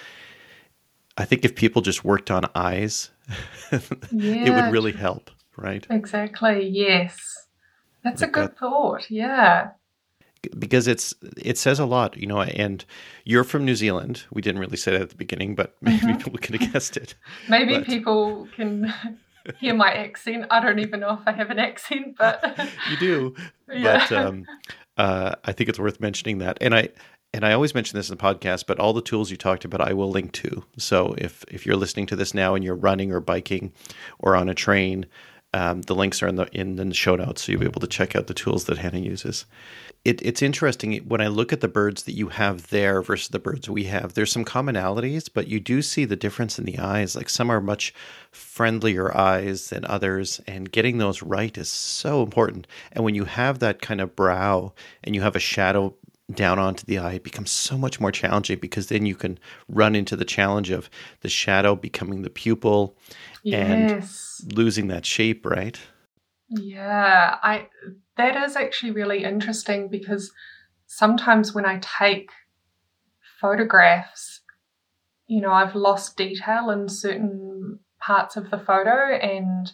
I think if people just worked on eyes, yeah. [laughs] it would really help, right? Exactly. Yes, that's like a good that, thought. Yeah. Because it's it says a lot, you know. And you're from New Zealand. We didn't really say that at the beginning, but [laughs] maybe mm-hmm. people could have guessed it. [laughs] maybe but, people can hear my accent. I don't even know if I have an accent, but you do. Yeah. But um, uh, I think it's worth mentioning that, and I and I always mention this in the podcast, but all the tools you talked about, I will link to. So if if you're listening to this now and you're running or biking or on a train, um, the links are in the in, the show notes, so you'll be able to check out the tools that Hannah uses it, it's interesting when I look at the birds that you have there versus the birds we have. There's some commonalities, but you do see the difference in the eyes. Like some are much friendlier eyes than others, and getting those right is so important. And when you have that kind of brow and you have a shadow down onto the eye, it becomes so much more challenging because then you can run into the challenge of the shadow becoming the pupil yes. and losing that shape, right? Yeah, I that is actually really interesting because sometimes when I take photographs, you know, I've lost detail in certain parts of the photo, and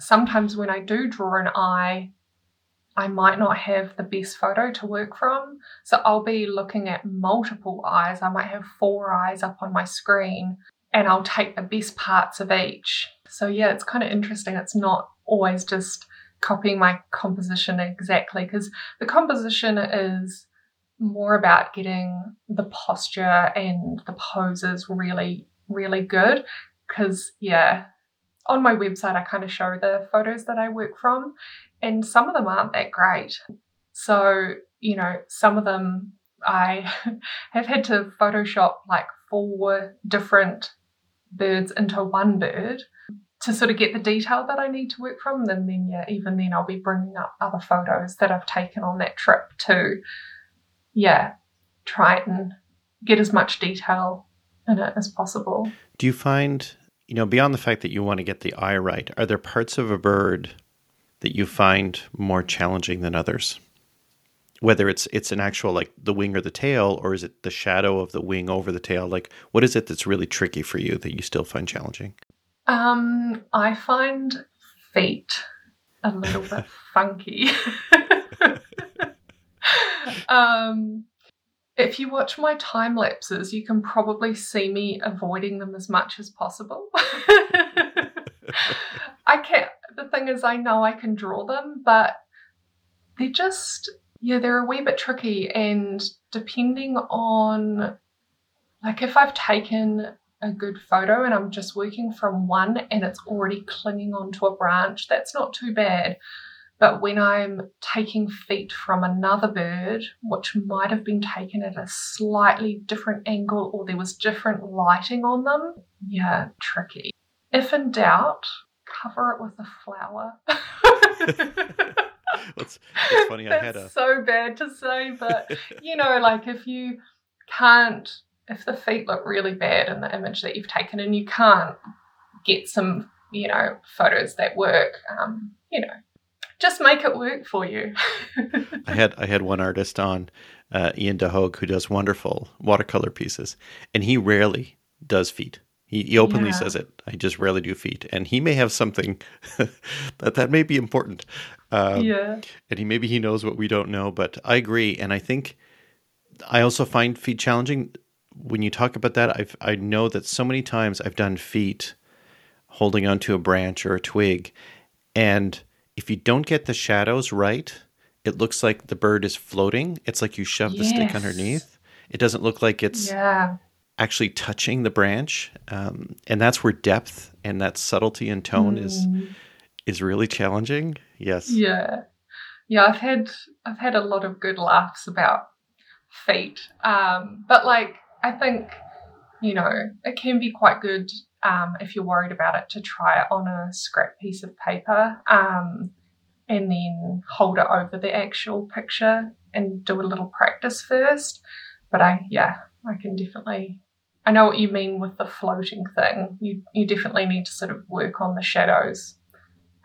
sometimes when I do draw an eye, I might not have the best photo to work from. So I'll be looking at multiple eyes. I might have four eyes up on my screen, and I'll take the best parts of each. So, yeah, it's kind of interesting. It's not always just copying my composition exactly because the composition is more about getting the posture and the poses really, really good. Because, yeah, on my website, I kind of show the photos that I work from, and some of them aren't that great. So, you know, some of them I [laughs] have had to Photoshop like four different birds into one bird to sort of get the detail that I need to work from. And then, yeah, even then, I'll be bringing up other photos that I've taken on that trip to, yeah, try and get as much detail in it as possible. Do you find, you know, beyond the fact that you want to get the eye right, are there parts of a bird that you find more challenging than others? Whether it's it's an actual like the wing or the tail, or is it the shadow of the wing over the tail? Like, what is it that's really tricky for you that you still find challenging? Um, I find feet a little bit [laughs] funky. [laughs] um, if you watch my time lapses, you can probably see me avoiding them as much as possible. [laughs] I can't, the thing is, I know I can draw them, but they're just, yeah, they're a wee bit tricky. And depending on, like, if I've taken a good photo and I'm just working from one and it's already clinging onto a branch, that's not too bad. But when I'm taking feet from another bird, which might have been taken at a slightly different angle or there was different lighting on them, yeah, tricky. If in doubt, cover it with a flower. [laughs] it's, it's funny. That's I had a so bad to say, but you know, like if you can't, if the feet look really bad in the image that you've taken, and you can't get some, you know, photos that work, um, you know, just make it work for you. I had I had one artist on, uh, Ian de Hoog, who does wonderful watercolor pieces, and he rarely does feet. He, he openly Yeah. says it. I just rarely do feet, and he may have something [laughs] that that may be important. Um, yeah. and he maybe he knows what we don't know. But I agree, and I think I also find feet challenging. When you talk about that, I've I know that so many times I've done feet holding onto a branch or a twig, and if you don't get the shadows right, it looks like the bird is floating. It's like you shove the stick underneath. It doesn't look like it's Yeah. Actually touching the branch, um, and that's where depth and that subtlety and tone is Mm. is really challenging. Yes. Yeah. Yeah, I've had I've had a lot of good laughs about feet. Um, but like I think, you know, it can be quite good um, if you're worried about it to try it on a scrap piece of paper um, and then hold it over the actual picture and do a little practice first. But I yeah, I can definitely I know what you mean with the floating thing. You you definitely need to sort of work on the shadows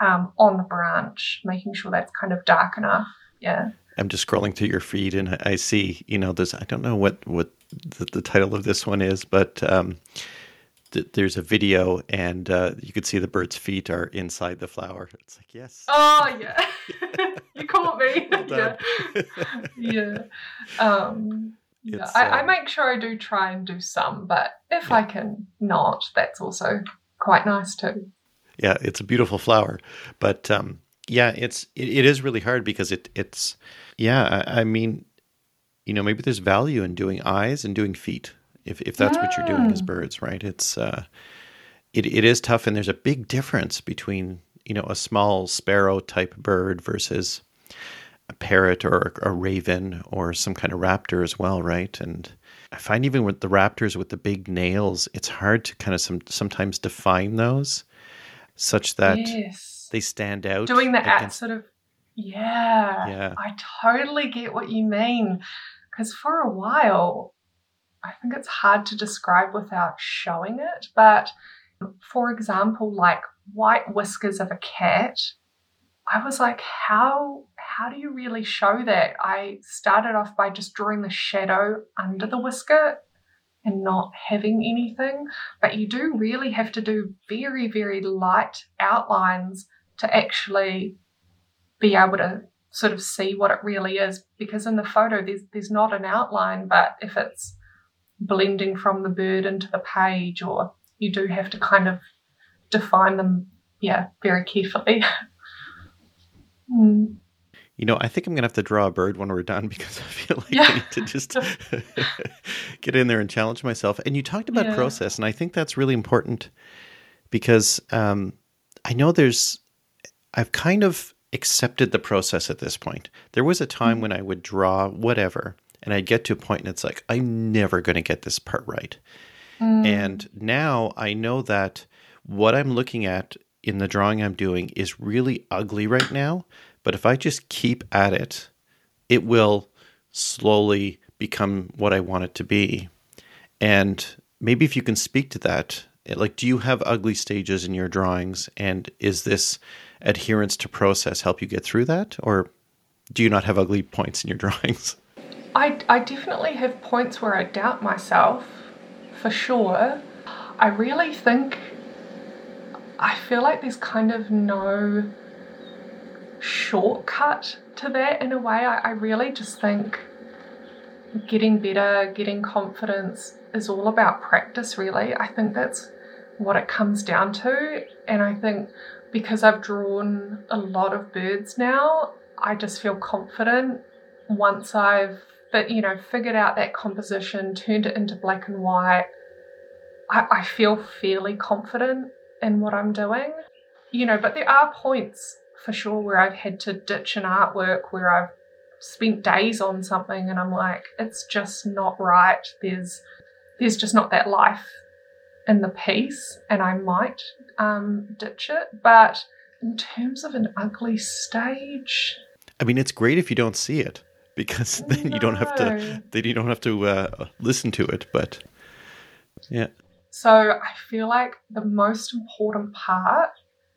um, on the branch, making sure that's kind of dark enough. Yeah. I'm just scrolling through your feed and I see, you know, there's, I don't know what, what the, the title of this one is, but um, th- there's a video and uh, you could see the bird's feet are inside the flower. It's like, yes. Oh yeah. [laughs] you caught me. Well [laughs] yeah. Yeah. Um, yeah. I, I um, make sure I do try and do some, but if I can not, that's also quite nice too. yeah, it's a beautiful flower, but um, yeah, it's it, it is really hard because it it's yeah. I, I mean, you know, maybe there's value in doing eyes and doing feet if if that's what you're doing as birds, right? It's uh, it it is tough, and there's a big difference between you know a small sparrow type bird versus a parrot or a raven or some kind of raptor as well, right? And I find even with the raptors with the big nails, it's hard to kind of some sometimes define those such that yes. they stand out. Doing the at sort of yeah. Yeah. I totally get what you mean. Because for a while, I think it's hard to describe without showing it. But for example, like white whiskers of a cat, I was like, how how do you really show that? I started off by just drawing the shadow under the whisker and not having anything. But you do really have to do very, very light outlines to actually be able to sort of see what it really is because in the photo there's there's not an outline but if it's blending from the bird into the page or you do have to kind of define them yeah very carefully [laughs] Mm, You know, I think I'm gonna have to draw a bird when we're done [laughs] because I feel like I need to just [laughs] [laughs] get in there and challenge myself. And you talked about Yeah. process, and I think that's really important because um, I know there's, I've kind of accepted the process at this point. There was a time when I would draw whatever, and I'd get to a point, and it's like I'm never going to get this part right. mm, And now I know that what I'm looking at in the drawing I'm doing is really ugly right now. But if I just keep at it, it will slowly become what I want it to be. And maybe if you can speak to that, eh, like, do you have ugly stages in your drawings? And is this adherence to process help you get through that? Or do you not have ugly points in your [laughs] drawings? I, I definitely have points where I doubt myself, for sure. I really think, I feel like there's kind of no shortcut to that in a way. I, I really just think getting better, getting confidence is all about practice, really. I think that's what it comes down to. And I think because I've drawn a lot of birds now, I just feel confident once I've but you know figured out that composition, turned it into black and white. I, I feel fairly confident in what I'm doing. You know, but there are points for sure where I've had to ditch an artwork where I've spent days on something and I'm like, it's just not right. There's there's just not that life in the piece, and I might um, ditch it. But in terms of an ugly stage, I mean, it's great if you don't see it because then no. you don't have to then you don't have to uh, listen to it. But yeah. So I feel like the most important part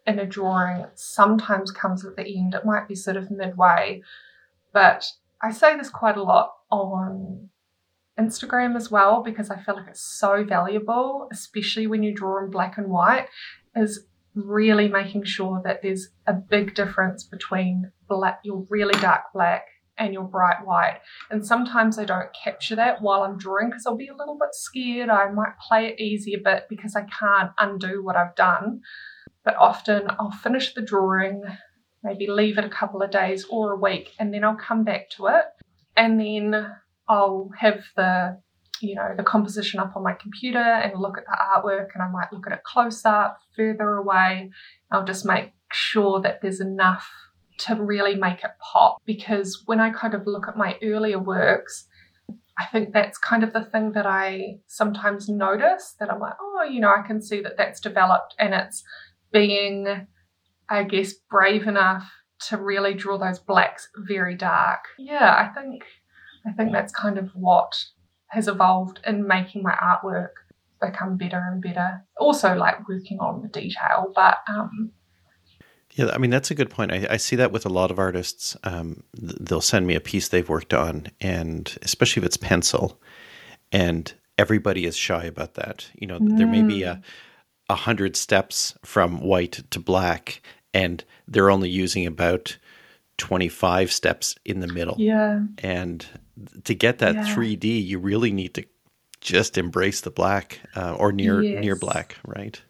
in a drawing sometimes comes at the end. It might be sort of midway, but I say this quite a lot on Instagram as well because I feel like it's so valuable, especially when you draw in black and white, is really making sure that there's a big difference between black, your really dark black and your bright white. And sometimes I don't capture that while I'm drawing because I'll be a little bit scared. I might play it easy a bit because I can't undo what I've done. But often I'll finish the drawing, maybe leave it a couple of days or a week, and then I'll come back to it. And then I'll have the you know the composition up on my computer and look at the artwork and I might look at it close up, further away. I'll just make sure that there's enough to really make it pop because when I kind of look at my earlier works, I think that's kind of the thing that I sometimes notice that I'm like, oh, you know, I can see that that's developed and it's being, I guess, brave enough to really draw those blacks very dark. Yeah, I think I think that's kind of what has evolved in making my artwork become better and better. Also, like working on the detail, but um, yeah, I mean that's a good point. I, I see that with a lot of artists. Um, they'll send me a piece they've worked on, and especially if it's pencil, and everybody is shy about that. You know, mm. there may be a mm. a hundred steps from white to black, and they're only using about twenty five steps in the middle. Yeah, and to get that yeah. 3D, you really need to just embrace the black uh, or near yes. near black, right?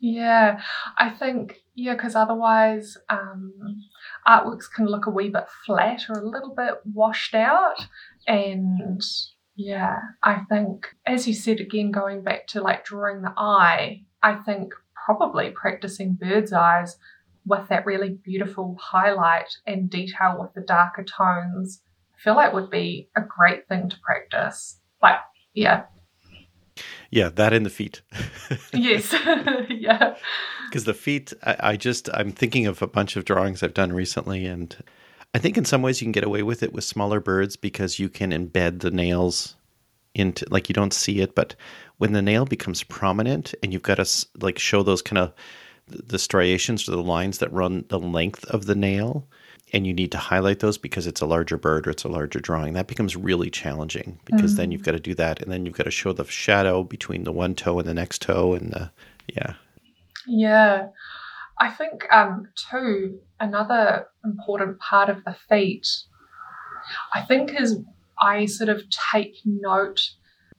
Yeah, I think yeah, because otherwise um, artworks can look a wee bit flat or a little bit washed out, and yeah, I think as you said again, going back to like drawing the eye, I think probably practicing bird's eyes with that really beautiful highlight and detail with the darker tones I feel like would be a great thing to practice. Like, yeah. Yeah, that in the feet. [laughs] yes. [laughs] yeah. Because the feet, I, I just, I'm thinking of a bunch of drawings I've done recently, and I think in some ways you can get away with it with smaller birds because you can embed the nails into, like, you don't see it, but when the nail becomes prominent and you've got to, like, show those kind of the striations or the lines that run the length of the nail, and you need to highlight those because it's a larger bird or it's a larger drawing, that becomes really challenging because mm-hmm. then you've got to do that and then you've got to show the shadow between the one toe and the next toe and the yeah. Yeah. I think um too another important part of the feet I think is I sort of take note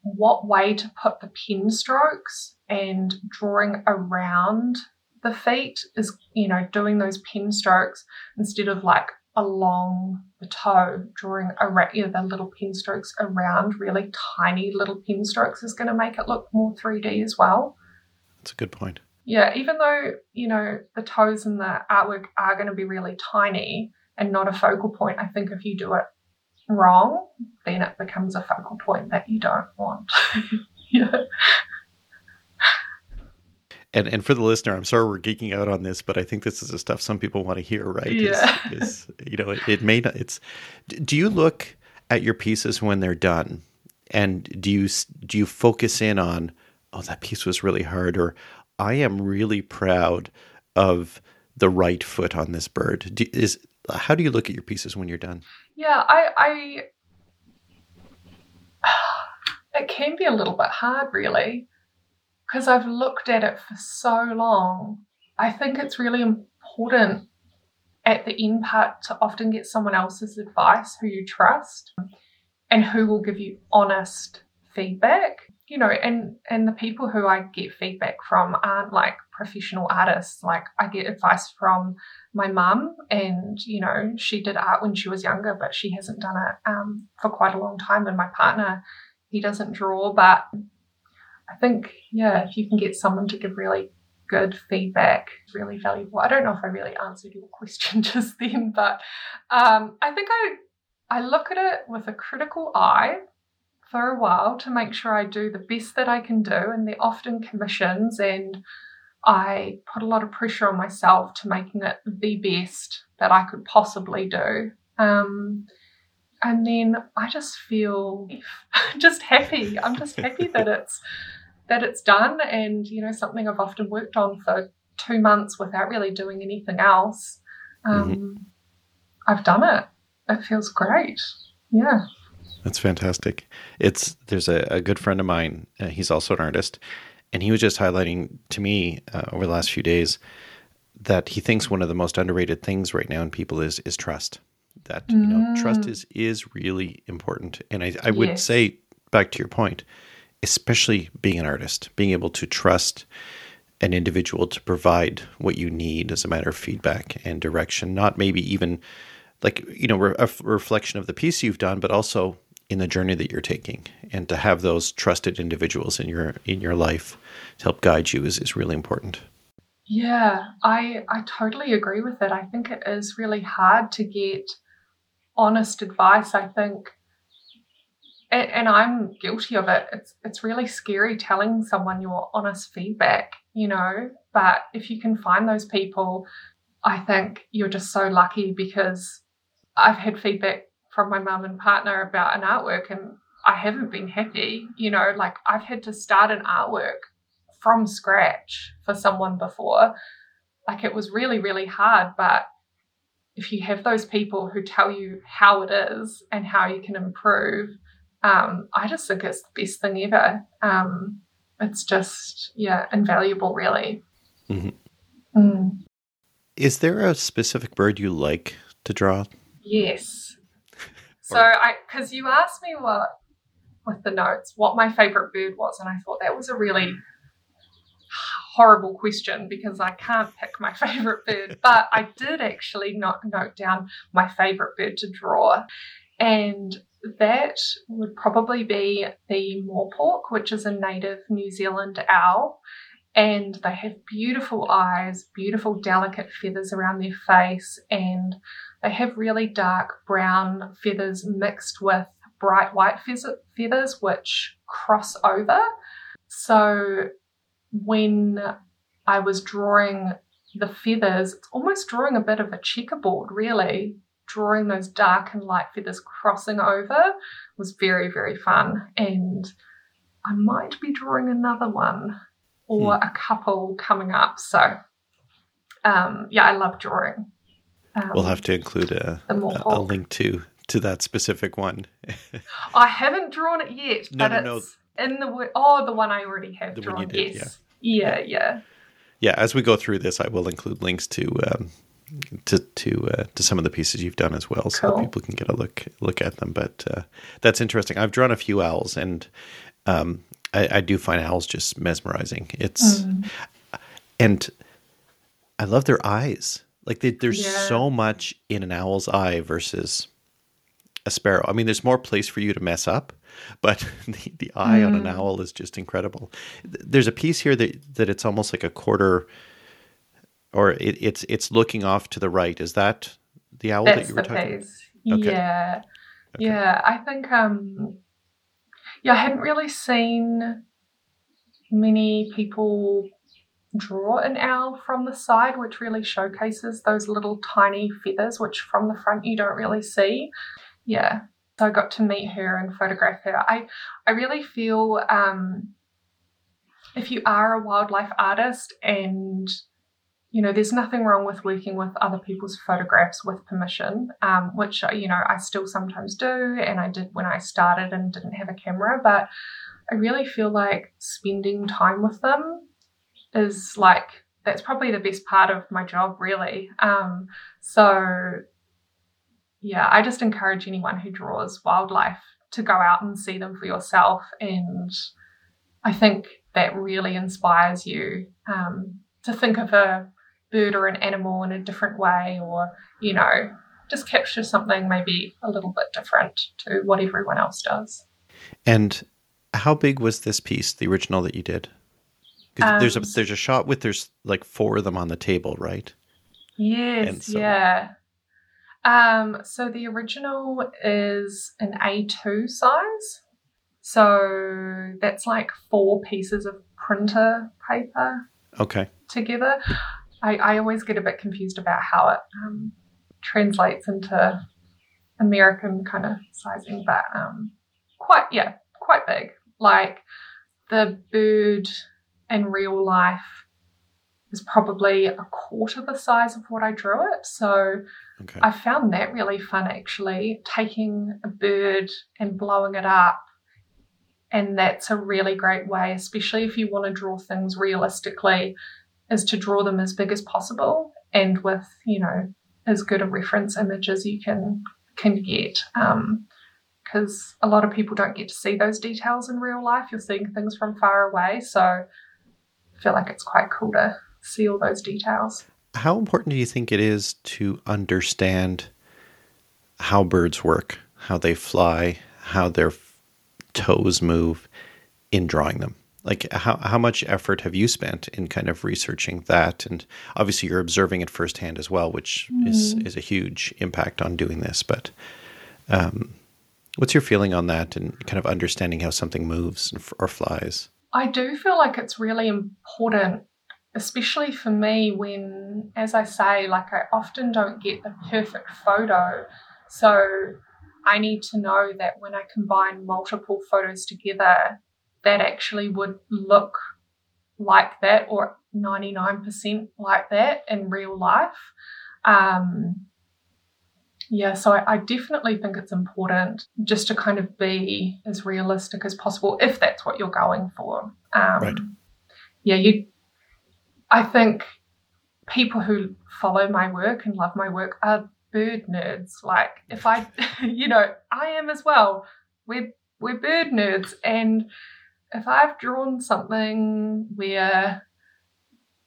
what way to put the pen strokes and drawing around the feet is, you know, doing those pen strokes instead of like along the toe, drawing around, you know, the little pen strokes around really tiny little pen strokes is going to make it look more 3D as well. That's a good point. Yeah, even though, you know, the toes and the artwork are going to be really tiny and not a focal point, I think if you do it wrong, then it becomes a focal point that you don't want. [laughs] and and for the listener, I'm sorry we're geeking out on this, but I think this is the stuff some people want to hear, right? Yeah. Is, [laughs] is, you know, it, it may not. It's. Do you look at your pieces when they're done, and do you do you focus in on, oh, that piece was really hard, or I am really proud of the right foot on this bird. Do, is how do you look at your pieces when you're done? Yeah, I, I [sighs] it can be a little bit hard, really because I've looked at it for so long, I think it's really important at the end part to often get someone else's advice who you trust and who will give you honest feedback you know and and the people who i get feedback from aren't like professional artists. Like i get advice from my mum and you know she did art when she was younger but she hasn't done it um, for quite a long time. And my partner he doesn't draw but i think yeah if you can get someone to give really good feedback really valuable i don't know if i really answered your [laughs] question just then but um, i think i i look at it with a critical eye for a while to make sure I do the best that I can do. And they're often commissions, and I put a lot of pressure on myself to making it the best that I could possibly do. Um, and then I just feel [laughs] just happy. I'm just happy [laughs] that it's that it's done, and you know something I've often worked on for two months without really doing anything else. Um, mm-hmm. I've done it. It feels great. Yeah. That's fantastic. It's there's a, a good friend of mine. Uh, he's also an artist, and he was just highlighting to me uh, over the last few days that he thinks one of the most underrated things right now in people is is trust. That you know, mm. trust is is really important. And I, I would yes. say back to your point, especially being an artist, being able to trust an individual to provide what you need as a matter of feedback and direction, not maybe even like you know a reflection of the piece you've done, but also in the journey that you're taking. And to have those trusted individuals in your in your life to help guide you is, is really important. Yeah i i totally agree with it. I think it is really hard to get honest advice i think. And, and i'm guilty of it. It's it's really scary telling someone your honest feedback you know? But if you can find those people i think you're just so lucky because i've had feedback from my mum and partner about an artwork and I haven't been happy. You know, like I've had to start an artwork from scratch for someone before. Like it was really, really hard. But if you have those people who tell you how it is and how you can improve, um, I just think it's the best thing ever. Um, it's just, yeah, invaluable, really. Mm-hmm. Mm. Is there a specific bird you like to draw? Yes. So I, because you asked me what with the notes, what my favorite bird was, and I thought that was a really horrible question because I can't pick my [laughs] favorite bird, but I did actually not note down my favorite bird to draw, and that would probably be the morepork, which is a native New Zealand owl. And they have beautiful eyes, beautiful, delicate feathers around their face, and they have really dark brown feathers mixed with bright white feathers, which cross over. So when I was drawing the feathers, it's almost drawing a bit of a checkerboard, really. Drawing those dark and light feathers crossing over was very, very fun. And I might be drawing another one or hmm. a couple coming up. So, um, yeah, I love drawing. Um, we'll have to include a, a, a, link to to that specific one. [laughs] I haven't drawn it yet, no, but no, it's no. in the oh the one I already have the drawn. Did, yes, yeah. yeah, yeah, yeah. As we go through this, I will include links to um, to to uh, to some of the pieces you've done as well, so people can get a look look at them. But uh, that's interesting. I've drawn a few owls, and um, I, I, do find owls just mesmerizing. It's mm. and I love their eyes. Like they, there's yeah. so much in an owl's eye versus a sparrow. I mean, there's more place for you to mess up, but [laughs] the, the eye mm. on an mm. owl is just incredible. There's a piece here that that it's almost like a quarter, or it, it's it's looking off to the right. Is that the owl That's that you were talking? About? Okay. Yeah, okay. yeah. I think um, yeah, I hadn't really seen many people draw an owl from the side, which really showcases those little tiny feathers, which from the front you don't really see. Yeah. So I got to meet her and photograph her. I, I really feel um, if you are a wildlife artist and you know, there's nothing wrong with working with other people's photographs with permission, um, which, you know, I still sometimes do. And I did when I started and didn't have a camera. But I really feel like spending time with them is like that's probably the best part of my job, really. Um, so, yeah, I just encourage anyone who draws wildlife to go out and see them for yourself. And I think that really inspires you um, to think of a bird or an animal in a different way, or, you know, just capture something maybe a little bit different to what everyone else does. And how big was this piece, the original that you did? Um, there's a there's a shot with there's like four of them on the table, right? Yes, so, yeah. Um, so the original is an A2 size. So that's like four pieces of printer paper. Okay. Together. I, I always get a bit confused about how it um, translates into American kind of sizing, but um, quite, yeah, quite big. Like the bird in real life is probably a quarter the size of what I drew it. So okay. I found that really fun actually, taking a bird and blowing it up. And that's a really great way, especially if you want to draw things realistically, is to draw them as big as possible and with, you know, as good a reference image as you can can get. because um, a lot of people don't get to see those details in real life. You're seeing things from far away. So feel like it's quite cool to see all those details. How important do you think it is to understand how birds work, how they fly, how their toes move in drawing them? Like how how much effort have you spent in kind of researching that? And obviously you're observing it firsthand as well, which mm. is is a huge impact on doing this. But um, what's your feeling on that and kind of understanding how something moves or flies? I do feel like it's really important especially for me when, as I say, like I often don't get the perfect photo. So I need to know that when I combine multiple photos together, that actually would look like that or 99% like that in real life. Um, yeah, so I, I, definitely think it's important just to kind of be as realistic as possible if that's what you're going for. Um, right. Yeah, you I think people who follow my work and love my work are bird nerds. Like if I, [laughs] you know, I am as well. We're we're bird nerds, and if I've drawn something where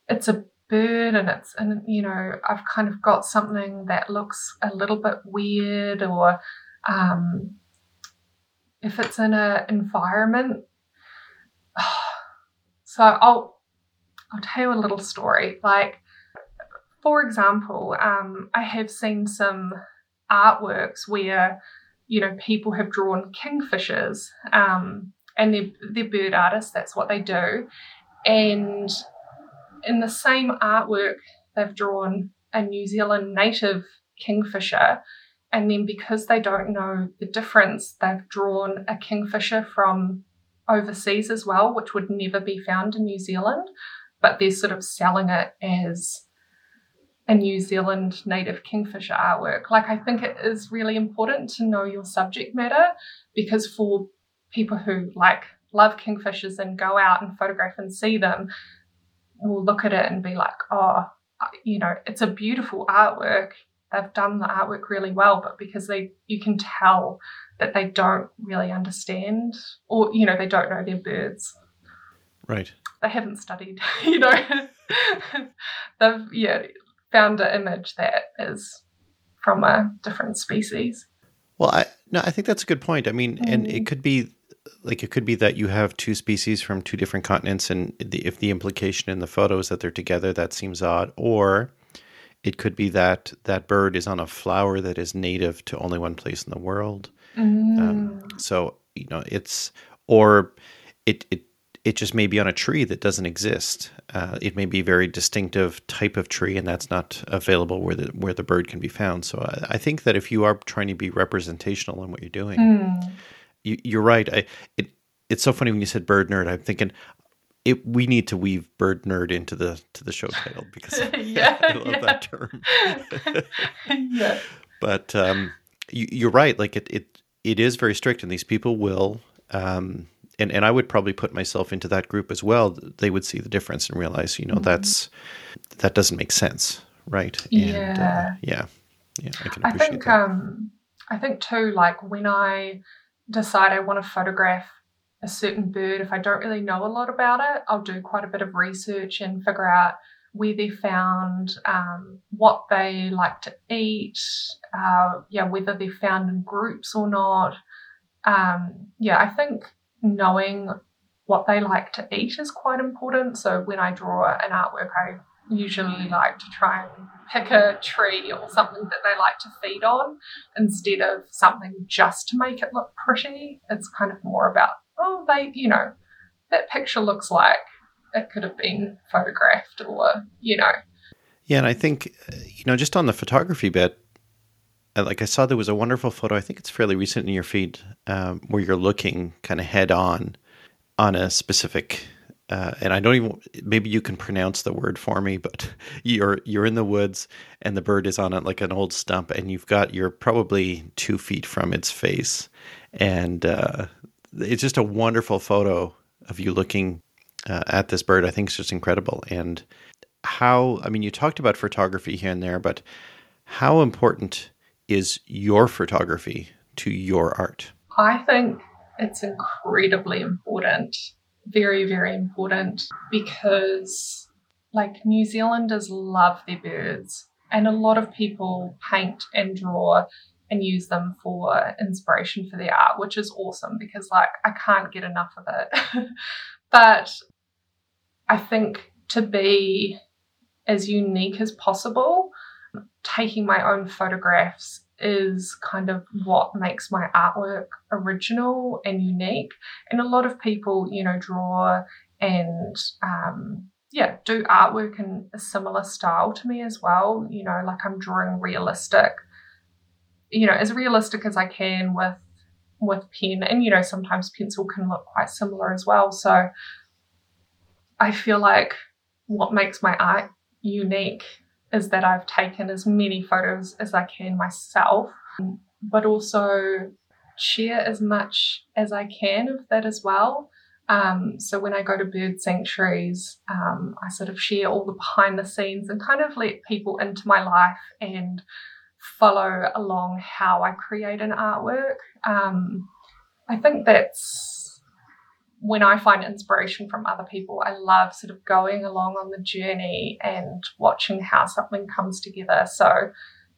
it's a bird and it's and you know I've kind of got something that looks a little bit weird, or um, if it's in an environment. [sighs] So I'll I'll tell you a little story. Like, for example, um, I have seen some artworks where, you know, people have drawn kingfishers um, and they're, they're bird artists, that's what they do. And in the same artwork, they've drawn a New Zealand native kingfisher. And then because they don't know the difference, they've drawn a kingfisher from overseas as well, which would never be found in New Zealand but they're sort of selling it as a New Zealand native kingfisher artwork. Like, I think it is really important to know your subject matter because for people who like love kingfishers and go out and photograph and see them, will look at it and be like, oh, you know, it's a beautiful artwork. They've done the artwork really well, but because they, you can tell that they don't really understand or, you know, they don't know their birds. Right they haven't studied, [laughs] you know. [laughs] They've yeah found an image that is from a different species. Well, I no, I think that's a good point. I mean, mm. and it mm. could be like it could be that you have two species from two different continents, and the, if the implication in the photo is that they're together, that seems odd. Or it could be that that bird is on a flower that is native to only one place in the world. Mm. Um, so you know, it's or it it it just may be on a tree that doesn't exist. Uh, it may be a very distinctive type of tree, and that's not available where the where the bird can be found. So I, I think that if you are trying to be representational in what you're doing, mm. You, are right. I, it it's so funny when you said bird nerd. I'm thinking it, we need to weave bird nerd into the to the show title because [laughs] [laughs] yeah, I love yeah. that term. [laughs] yeah. But um, you, are right. Like it, it it is very strict, and these people will. Um, and and I would probably put myself into that group as well. They would see the difference and realize, you know, mm-hmm. that's that doesn't make sense, right? Yeah, and, uh, yeah, yeah. I can. I think that. um, I think too, like when I decide I want to photograph a certain bird, if I don't really know a lot about it, I'll do quite a bit of research and figure out where they're found, um, what they like to eat, uh, yeah, whether they're found in groups or not. Um, yeah, I think knowing what they like to eat is quite important. So when I draw an artwork, I usually like to try and pick a tree or something that they like to feed on instead of something just to make it look pretty. It's kind of more about, oh, they, you know, that picture looks like it could have been photographed or, you know. Yeah, and I think, you know, just on the photography bit, uh, like I saw there was a wonderful photo, I think it's fairly recent in your feed, um, where you're looking kind of head on on a specific uh, and I don't even maybe you can pronounce the word for me, but [laughs] you're you're in the woods and the bird is on it like an old stump, and you've got you're probably two feet from its face, and uh, it's just a wonderful photo of you looking uh, at this bird. I think it's just incredible, and how I mean you talked about photography here and there, but how important is your photography to your art? I think it's incredibly important very, very important because, like, New Zealanders love their birds, and a lot of people paint and draw and use them for inspiration for their art, which is awesome because, like, I can't get enough of it. [laughs] but I think to be as unique as possible, taking my own photographs is kind of what makes my artwork original and unique. And a lot of people, you know, draw and um, yeah, do artwork in a similar style to me as well. You know, like I'm drawing realistic, you know, as realistic as I can with with pen, and you know, sometimes pencil can look quite similar as well. So I feel like what makes my art unique is that I've taken as many photos as I can myself, but also share as much as I can of that as well. Um, so when I go to bird sanctuaries, um, I sort of share all the behind the scenes and kind of let people into my life and follow along how I create an artwork. Um, I think that's when I find inspiration from other people, I love sort of going along on the journey and watching how something comes together. So,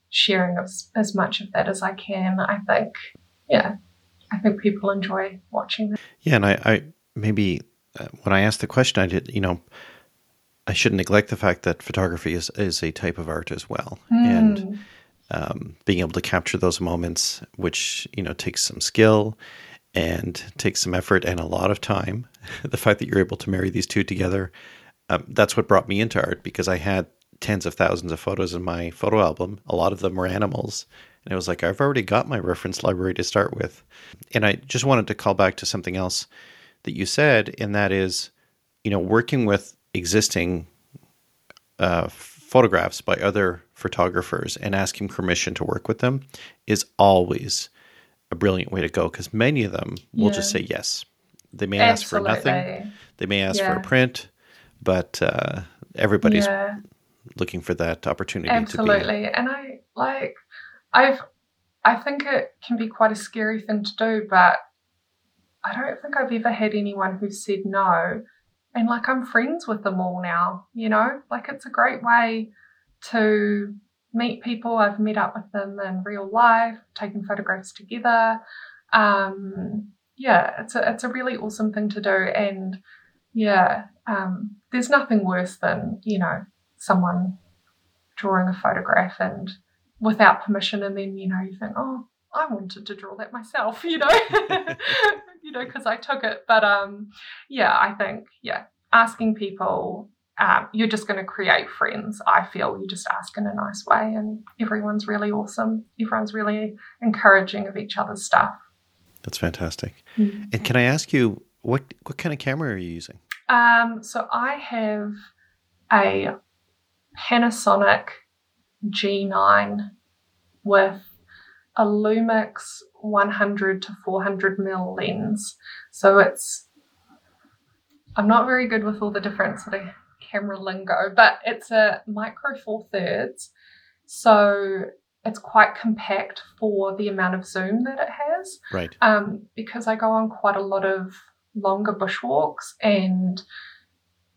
sharing as, as much of that as I can, I think, yeah, I think people enjoy watching that. Yeah, and I, I maybe uh, when I asked the question, I did, you know, I shouldn't neglect the fact that photography is, is a type of art as well. Mm. And um, being able to capture those moments, which, you know, takes some skill and takes some effort and a lot of time. [laughs] the fact that you're able to marry these two together, um, that's what brought me into art because I had tens of thousands of photos in my photo album. A lot of them were animals. And it was like, I've already got my reference library to start with. And I just wanted to call back to something else that you said, and that is, you know, working with existing uh, photographs by other photographers and asking permission to work with them is always a brilliant way to go because many of them will yeah. just say yes. They may Absolutely. ask for nothing. They may ask yeah. for a print, but uh, everybody's yeah. looking for that opportunity. Absolutely, and I like I've I think it can be quite a scary thing to do, but I don't think I've ever had anyone who said no. And like I'm friends with them all now, you know? Like it's a great way to meet people. I've met up with them in real life, taken photographs together. Um, yeah, it's a it's a really awesome thing to do, and yeah, um, there's nothing worse than you know someone drawing a photograph and without permission, and then you know you think, oh, I wanted to draw that myself, [laughs] you know, [laughs] you know, because I took it. But um, yeah, I think yeah, asking people um, you're just going to create friends. I feel you just ask in a nice way, and everyone's really awesome. Everyone's really encouraging of each other's stuff. That's fantastic. Mm-hmm. And can I ask you what what kind of camera are you using? Um, so I have a Panasonic G9 with a Lumix 100 to 400 mil lens. So it's I'm not very good with all the different sort of camera lingo, but it's a micro four thirds. So it's quite compact for the amount of zoom that it has. Right. Um, because I go on quite a lot of longer bushwalks and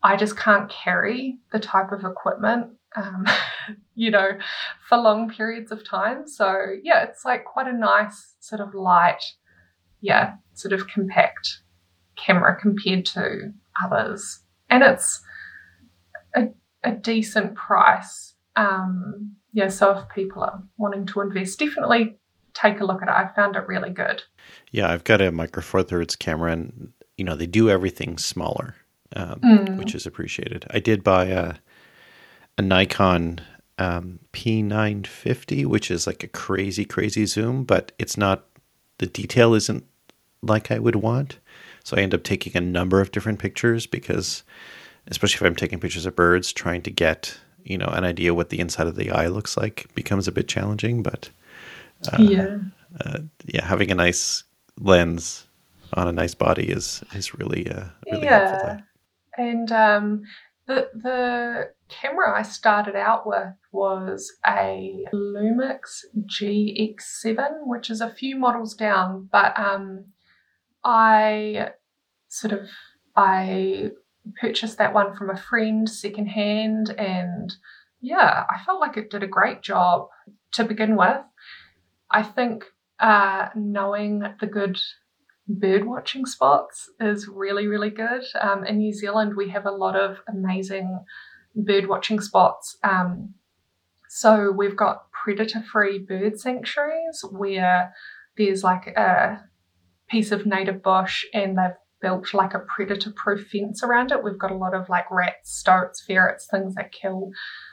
I just can't carry the type of equipment, um, [laughs] you know, for long periods of time. So, yeah, it's like quite a nice sort of light, yeah, sort of compact camera compared to others. And it's a, a decent price. Um, yeah, so if people are wanting to invest, definitely take a look at it. I found it really good. Yeah, I've got a Micro Four Thirds camera, and you know they do everything smaller, um, Mm. which is appreciated. I did buy a a Nikon um, P950, which is like a crazy, crazy zoom, but it's not the detail isn't like I would want. So I end up taking a number of different pictures because, especially if I'm taking pictures of birds, trying to get you know an idea what the inside of the eye looks like becomes a bit challenging. But yeah. uh, yeah, having a nice lens on a nice body is is really uh, really helpful. yeah. There. And um, the the camera I started out with was a Lumix GX7, which is a few models down, but um, I sort of I purchased that one from a friend secondhand, and yeah, I felt like it did a great job to begin with. I think uh, knowing the good bird watching spots is really, really good. Um, in New Zealand, we have a lot of amazing bird watching spots. Um, so we've got predator free bird sanctuaries where there's like a piece of native bush and they've built like a predator proof fence around it. We've got a lot of like rats, stoats, ferrets, things that kill.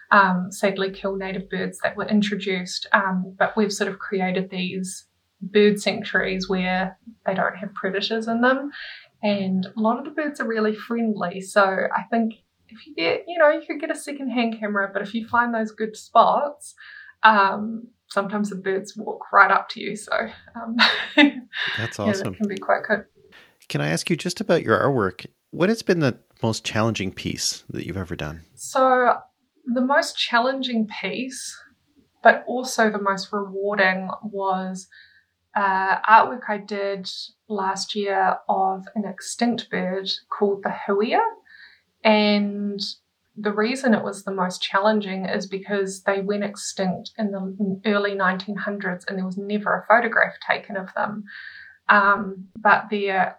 Um, sadly, kill native birds that were introduced, um, but we've sort of created these bird sanctuaries where they don't have predators in them. And a lot of the birds are really friendly. So I think if you get, you know, you could get a second-hand camera, but if you find those good spots, um, sometimes the birds walk right up to you. So um, [laughs] That's yeah, awesome. that can be quite good. Can I ask you just about your artwork? What has been the most challenging piece that you've ever done? So the most challenging piece, but also the most rewarding, was uh, artwork I did last year of an extinct bird called the huia. And the reason it was the most challenging is because they went extinct in the early 1900s and there was never a photograph taken of them. Um, but they're,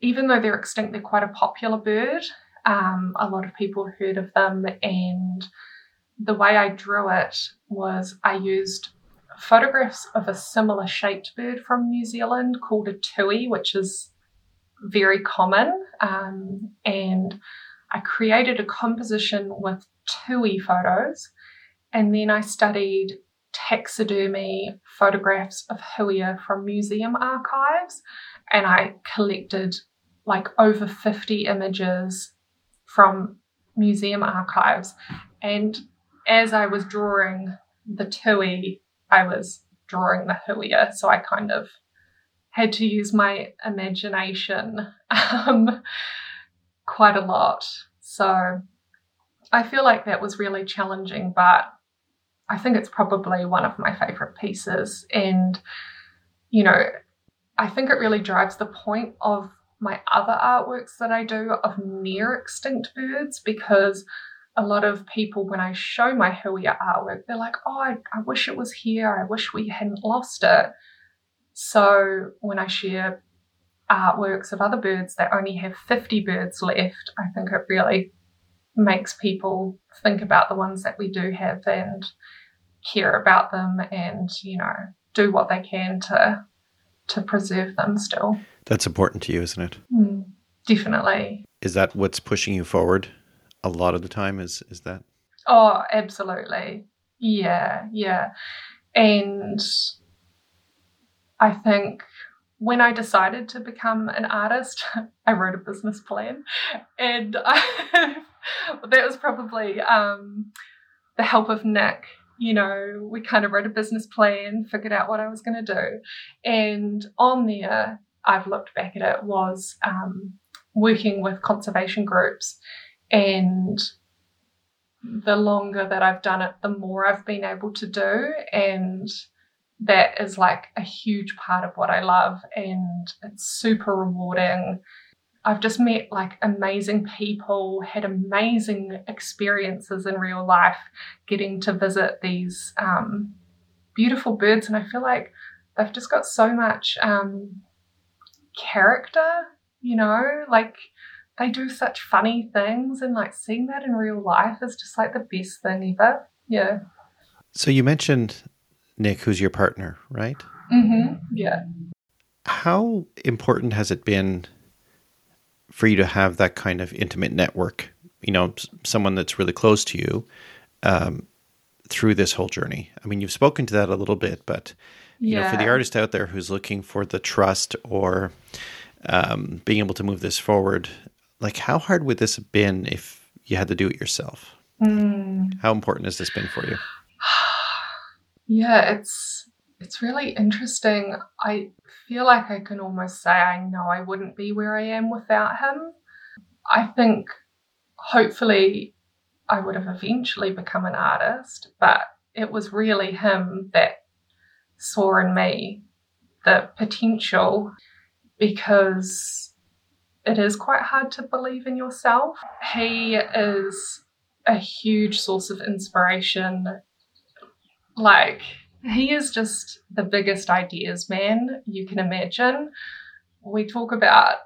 even though they're extinct, they're quite a popular bird. Um, a lot of people heard of them, and the way I drew it was I used photographs of a similar shaped bird from New Zealand called a tui, which is very common. Um, and I created a composition with tui photos, and then I studied taxidermy photographs of huia from museum archives, and I collected like over 50 images from museum archives. And as I was drawing the tui, I was drawing the huia, so I kind of had to use my imagination um, [laughs] quite a lot. So I feel like that was really challenging, but I think it's probably one of my favorite pieces. And, you know, I think it really drives the point of my other artworks that I do of near extinct birds because a lot of people, when I show my huia artwork, they're like, oh, I, I wish it was here. I wish we hadn't lost it. So when I share artworks of other birds that only have 50 birds left, I think it really makes people think about the ones that we do have and care about them and, you know, do what they can to to preserve them still. That's important to you, isn't it? Mm, definitely. Is that what's pushing you forward a lot of the time? Is is that? Oh, absolutely. Yeah, yeah. And I think when I decided to become an artist, [laughs] I wrote a business plan. And I, [laughs] that was probably um, the help of Nick. You know, we kind of wrote a business plan, figured out what I was going to do. And on there, I've looked back at it, was um, working with conservation groups and the longer that I've done it, the more I've been able to do. And that is like a huge part of what I love. And it's super rewarding. I've just met like amazing people, had amazing experiences in real life, getting to visit these um, beautiful birds. And I feel like they've just got so much um, character, you know, like they do such funny things and like seeing that in real life is just like the best thing ever. Yeah. So you mentioned Nick, who's your partner, right? Mm-hmm. Yeah. How important has it been for you to have that kind of intimate network? You know, someone that's really close to you um, through this whole journey. I mean, you've spoken to that a little bit, but you yeah. know, for the artist out there who's looking for the trust or um, being able to move this forward, like how hard would this have been if you had to do it yourself? Mm. How important has this been for you? [sighs] yeah, it's it's really interesting. I feel like I can almost say I know I wouldn't be where I am without him. I think hopefully I would have eventually become an artist, but it was really him that saw in me the potential because it is quite hard to believe in yourself. He is a huge source of inspiration. Like, he is just the biggest ideas man you can imagine. We talk about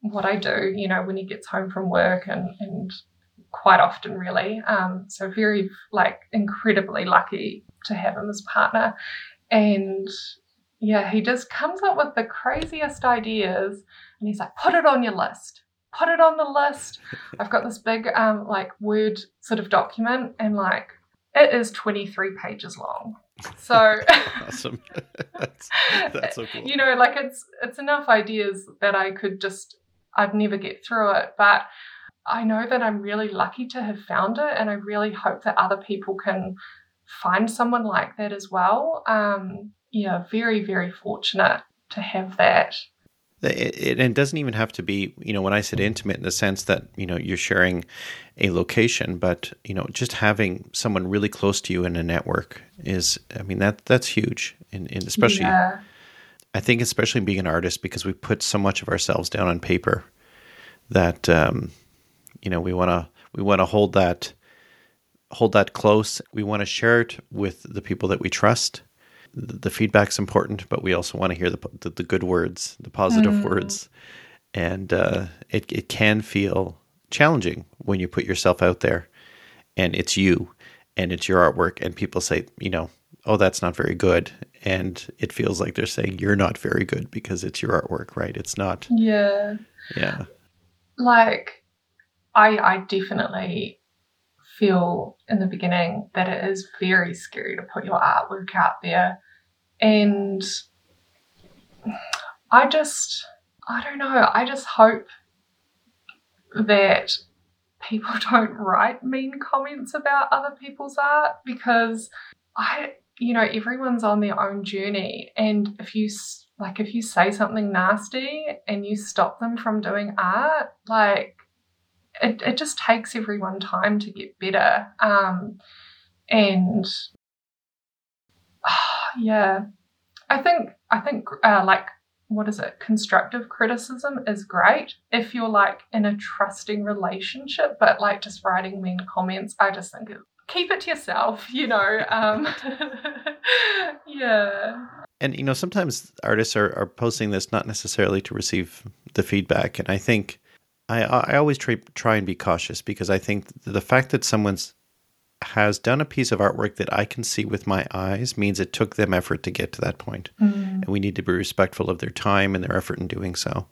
what I do, you know, when he gets home from work and, and quite often really. Um, so very like incredibly lucky to have him as partner. And yeah, he just comes up with the craziest ideas and he's like, put it on your list. Put it on the list. [laughs] I've got this big um like word sort of document and like it is 23 pages long. So [laughs] awesome. [laughs] that's, that's so cool. You know, like it's it's enough ideas that I could just I'd never get through it. But I know that I'm really lucky to have found it and I really hope that other people can find someone like that as well. Um, yeah, very, very fortunate to have that. It, it, doesn't even have to be, you know, when I said intimate in the sense that, you know, you're sharing a location, but, you know, just having someone really close to you in a network is, I mean, that that's huge. And, and especially, yeah. I think, especially being an artist, because we put so much of ourselves down on paper that, um, you know, we want to, we want to hold that, hold that close. We want to share it with the people that we trust the feedback's important, but we also want to hear the the, the good words, the positive mm. words, and uh, it it can feel challenging when you put yourself out there, and it's you, and it's your artwork, and people say, you know, oh, that's not very good, and it feels like they're saying you're not very good because it's your artwork, right? It's not. Yeah. Yeah. Like, I I definitely feel in the beginning that it is very scary to put your artwork out there. And I just, I don't know, I just hope that people [laughs] don't write mean comments about other people's art because I, you know, everyone's on their own journey. And if you, like, if you say something nasty and you stop them from doing art, like, it, it just takes everyone time to get better. Um, and uh, [sighs] yeah, I think I think uh, like what is it? Constructive criticism is great if you're like in a trusting relationship, but like just writing mean comments, I just think it, keep it to yourself. You know, um, [laughs] yeah. And you know, sometimes artists are, are posting this not necessarily to receive the feedback, and I think I, I always try, try and be cautious because I think the fact that someone's has done a piece of artwork that I can see with my eyes means it took them effort to get to that point. Mm. And we need to be respectful of their time and their effort in doing so.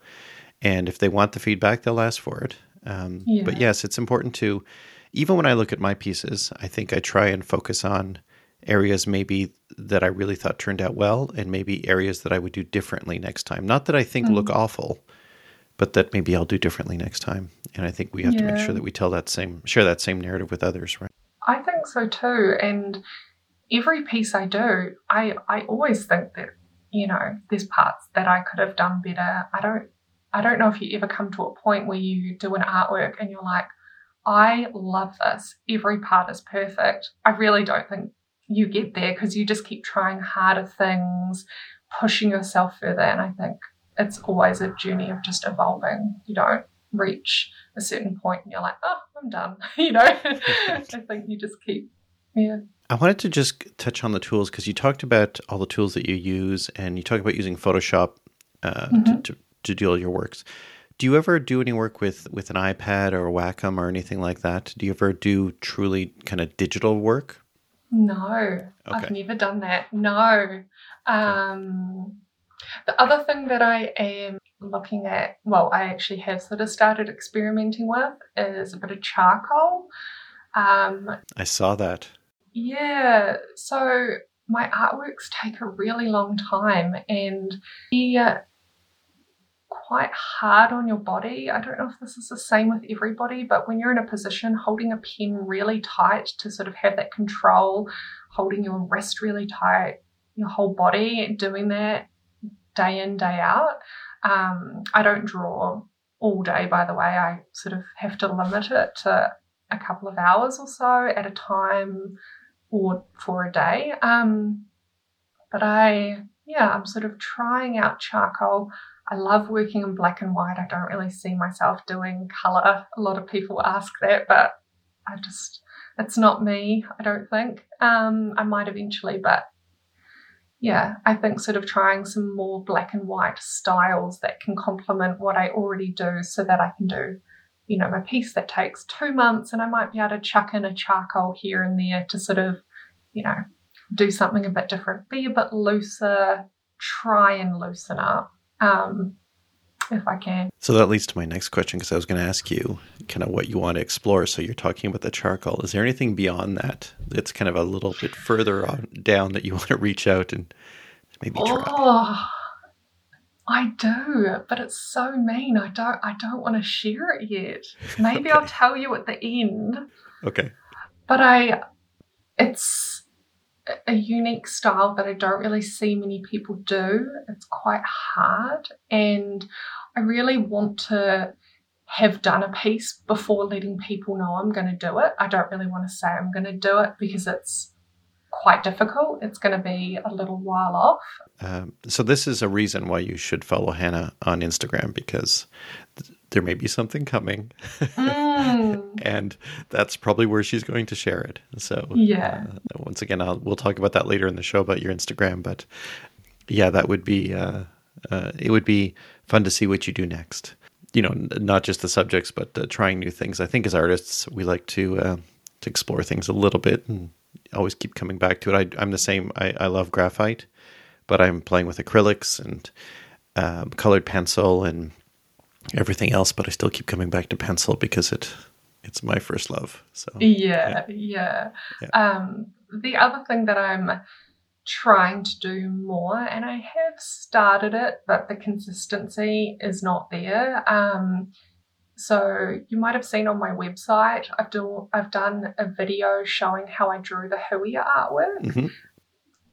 And if they want the feedback, they'll ask for it. Um, yeah. But yes, it's important to, even when I look at my pieces, I think I try and focus on areas maybe that I really thought turned out well and maybe areas that I would do differently next time. Not that I think mm. look awful, but that maybe I'll do differently next time. And I think we have yeah. to make sure that we tell that same, share that same narrative with others, right? I think so too. And every piece I do, I, I always think that, you know, there's parts that I could have done better. I don't, I don't know if you ever come to a point where you do an artwork and you're like, I love this. Every part is perfect. I really don't think you get there because you just keep trying harder things, pushing yourself further. And I think it's always a journey of just evolving. You don't reach a certain point and you're like, oh, I'm done. [laughs] you know, [laughs] I think you just keep, yeah. I wanted to just touch on the tools because you talked about all the tools that you use and you talk about using Photoshop uh, mm-hmm. to, to, to do all your works. Do you ever do any work with, with an iPad or a Wacom or anything like that? Do you ever do truly kind of digital work? No, okay. I've never done that. No. Um, the other thing that I am looking at, well, I actually have sort of started experimenting with, is a bit of charcoal. Um, I saw that. Yeah. So my artworks take a really long time and they're quite hard on your body. I don't know if this is the same with everybody, but when you're in a position holding a pen really tight to sort of have that control, holding your wrist really tight, your whole body, doing that day in, day out. Um, I don't draw all day, by the way. I sort of have to limit it to a couple of hours or so at a time or for a day. Um, but I, yeah, I'm sort of trying out charcoal. I love working in black and white. I don't really see myself doing color. A lot of people ask that, but I just, it's not me, I don't think. Um, I might eventually, but yeah, I think sort of trying some more black and white styles that can complement what I already do so that I can do, you know, a piece that takes two months and I might be able to chuck in a charcoal here and there to sort of, you know, do something a bit different, be a bit looser, try and loosen up. Um, if I can. So that leads to my next question because I was going to ask you kind of what you want to explore. So you're talking about the charcoal. Is there anything beyond that that's kind of a little bit further on down that you [laughs] want to reach out and maybe try? Oh, I do, but it's so mean. I don't. I don't want to share it yet. Maybe okay. I'll tell you at the end. Okay. But I, it's a unique style that I don't really see many people do. It's quite hard, and I really want to have done a piece before letting people know I'm going to do it. I don't really want to say I'm going to do it because it's quite difficult. It's going to be a little while off. Um, so, this is a reason why you should follow Hannah on Instagram because there may be something coming. Mm. [laughs] and that's probably where she's going to share it. So, yeah. Uh, once again, I'll, we'll talk about that later in the show about your Instagram. But yeah, that would be, uh, uh, it would be fun to see what you do next. You know, not just the subjects, but uh, trying new things. I think as artists, we like to, uh, to explore things a little bit and always keep coming back to it. I, am the same. I, I love graphite, but I'm playing with acrylics and um, colored pencil and everything else, but I still keep coming back to pencil because it it's my first love. So yeah, yeah. yeah. Um, the other thing that I'm trying to do more, and I have started it, but the consistency is not there. Um, so you might have seen on my website, I've do I've done a video showing how I drew the Huia artwork. Mm-hmm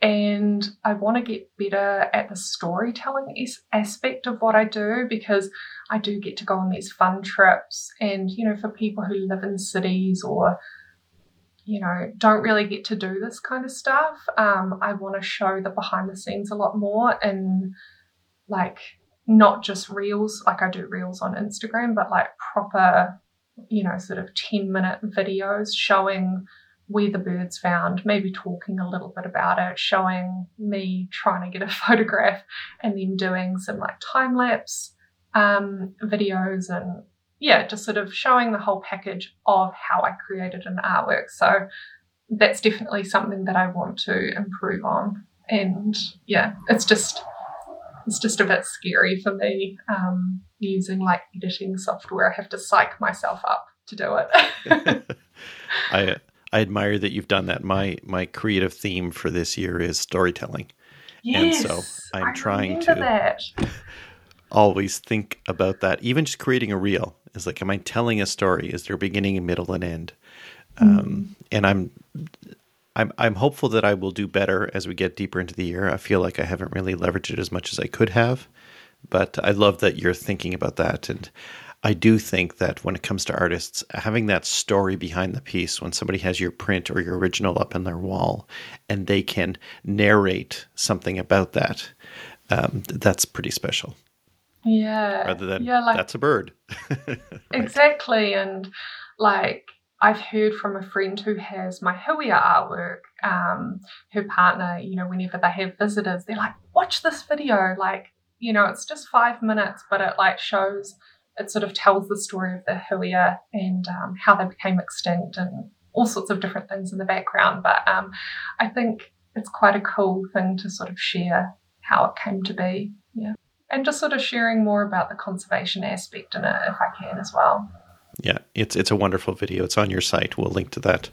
and I want to get better at the storytelling aspect of what I do because I do get to go on these fun trips. And, you know, for people who live in cities or, you know, don't really get to do this kind of stuff, um, I want to show the behind the scenes a lot more and like not just reels, like I do reels on Instagram, but like proper, you know, sort of 10 minute videos showing where the bird's found, maybe talking a little bit about it, showing me trying to get a [laughs] photograph, and then doing some like time lapse um, videos and yeah, just sort of showing the whole package of how I created an artwork. So that's definitely something that I want to improve on. And yeah, it's just it's just a bit scary for me um, using like editing software. I have to psych myself up to do it. [laughs] I I admire that you've done that. My my creative theme for this year is storytelling. Yes, and so I'm I trying to that. [laughs] always think about that. Even just creating a reel is like, am I telling a story? Is there a beginning, a middle, and end? Mm. Um, and I'm I'm I'm hopeful that I will do better as we get deeper into the year. I feel like I haven't really leveraged it as much as I could have, but I love that you're thinking about that. And I do think that when it comes to artists, having that story behind the piece, when somebody has your print or your original up in their wall and they can narrate something about that, um, that's pretty special. Yeah. Rather than, yeah, like, that's a bird. [laughs] right. Exactly. And like, I've heard from a friend who has my Huia artwork, um, her partner, you know, whenever they have visitors, they're like, watch this video. Like, you know, it's just five minutes, but it like shows it sort of tells the story of the Huia and um, how they became extinct and all sorts of different things in the background. But um, I think it's quite a cool thing to sort of share how it came to be. Yeah. And just sort of sharing more about the conservation aspect in it if I can as well. Yeah, it's it's a wonderful video. It's on your site. We'll link to that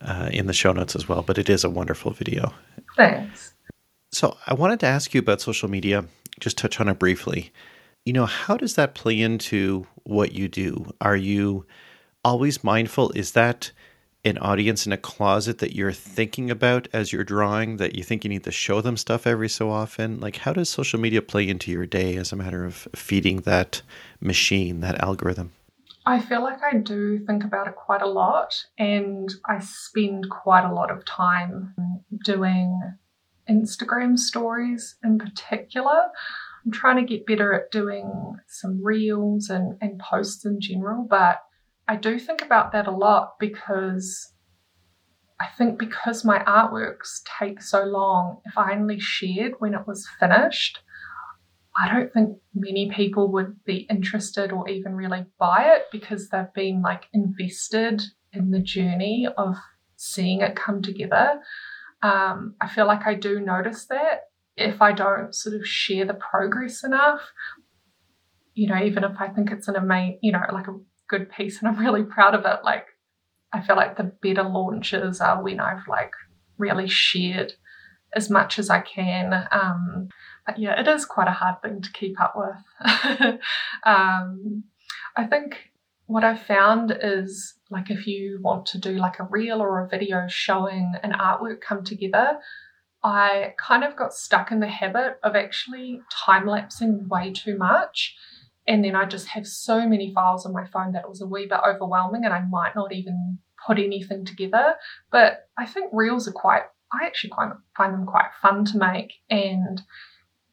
uh, in the show notes as well. But it is a wonderful video. Thanks. So I wanted to ask you about social media. Just touch on it briefly you know, how does that play into what you do? Are you always mindful? Is that an audience in a closet that you're thinking about as you're drawing that you think you need to show them stuff every so often? Like, how does social media play into your day as a matter of feeding that machine, that algorithm? I feel like I do think about it quite a lot, and I spend quite a lot of time doing Instagram stories in particular. I'm trying to get better at doing some reels and, and posts in general, but I do think about that a lot because I think because my artworks take so long, if I only shared when it was finished, I don't think many people would be interested or even really buy it because they've been like invested in the journey of seeing it come together. Um, I feel like I do notice that if I don't sort of share the progress enough, you know, even if I think it's an amazing, you know, like a good piece and I'm really proud of it, like I feel like the better launches are when I've like really shared as much as I can. Um, but yeah, it is quite a hard thing to keep up with. [laughs] um, I think what I've found is like if you want to do like a reel or a video showing an artwork come together, I kind of got stuck in the habit of actually time lapsing way too much. And then I just have so many files on my phone that it was a wee bit overwhelming and I might not even put anything together. But I think reels are quite, I actually quite find them quite fun to make. And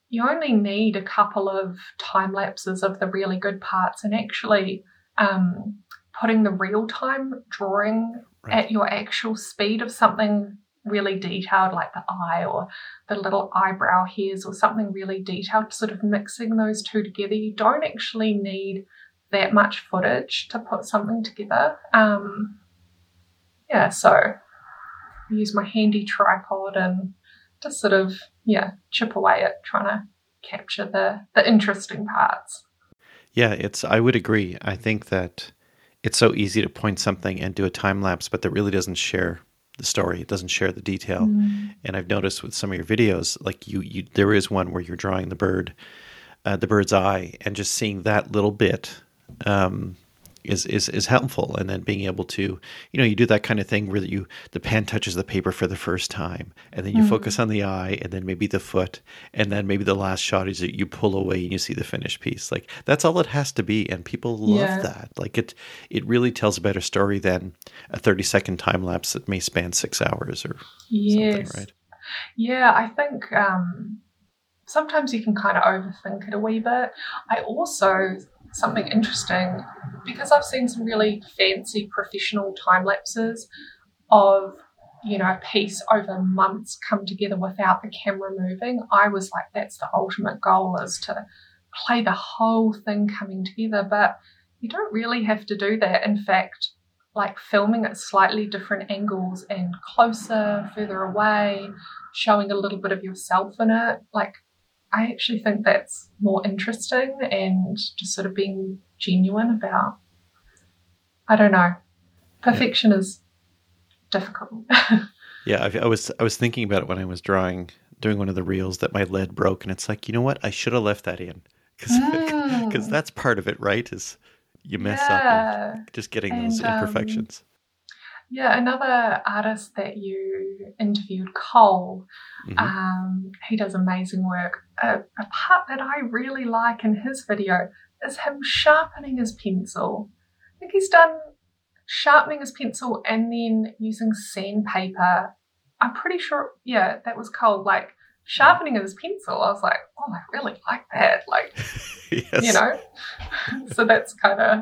you only need a couple of time lapses of the really good parts and actually um, putting the real time drawing right. at your actual speed of something really detailed, like the eye or the little eyebrow hairs or something really detailed, sort of mixing those two together. You don't actually need that much footage to put something together. Um, yeah, so I use my handy tripod and just sort of, yeah, chip away at trying to capture the, the interesting parts. Yeah, it's, I would agree. I think that it's so easy to point something and do a time lapse, but that really doesn't share the story. It doesn't share the detail. Mm. And I've noticed with some of your videos, like you, you there is one where you're drawing the bird, uh, the bird's eye, and just seeing that little bit um, is, is is helpful and then being able to you know you do that kind of thing where you the pen touches the paper for the first time and then you mm. focus on the eye and then maybe the foot and then maybe the last shot is that you pull away and you see the finished piece like that's all it has to be and people love yeah. that like it it really tells a better story than a 30 second time lapse that may span six hours or yes. something right yeah i think um sometimes you can kind of overthink it a wee bit i also something interesting because I've seen some really fancy professional time lapses of you know a piece over months come together without the camera moving. I was like, that's the ultimate goal is to play the whole thing coming together, but you don't really have to do that. In fact, like filming at slightly different angles and closer, further away, showing a little bit of yourself in it, like I actually think that's more interesting and just sort of being genuine about, I don't know, perfection yeah. is difficult. [laughs] yeah, I, I, was I was thinking about it when I was drawing, doing one of the reels that my lead broke, and it's like, you know what, I should have left that in because because [laughs] mm. that's part of it, right? Is you mess yeah. up just getting and, those um, imperfections. Um, yeah, another artist that you interviewed, Cole, mm-hmm. um, he does amazing work. A, a, part that I really like in his video, is him sharpening his pencil. I think he's done sharpening his pencil and then using sandpaper. I'm pretty sure, yeah, that was Cole. Like sharpening his pencil. I was like, oh, I really like that. Like, [laughs] yes. you know, so that's kind of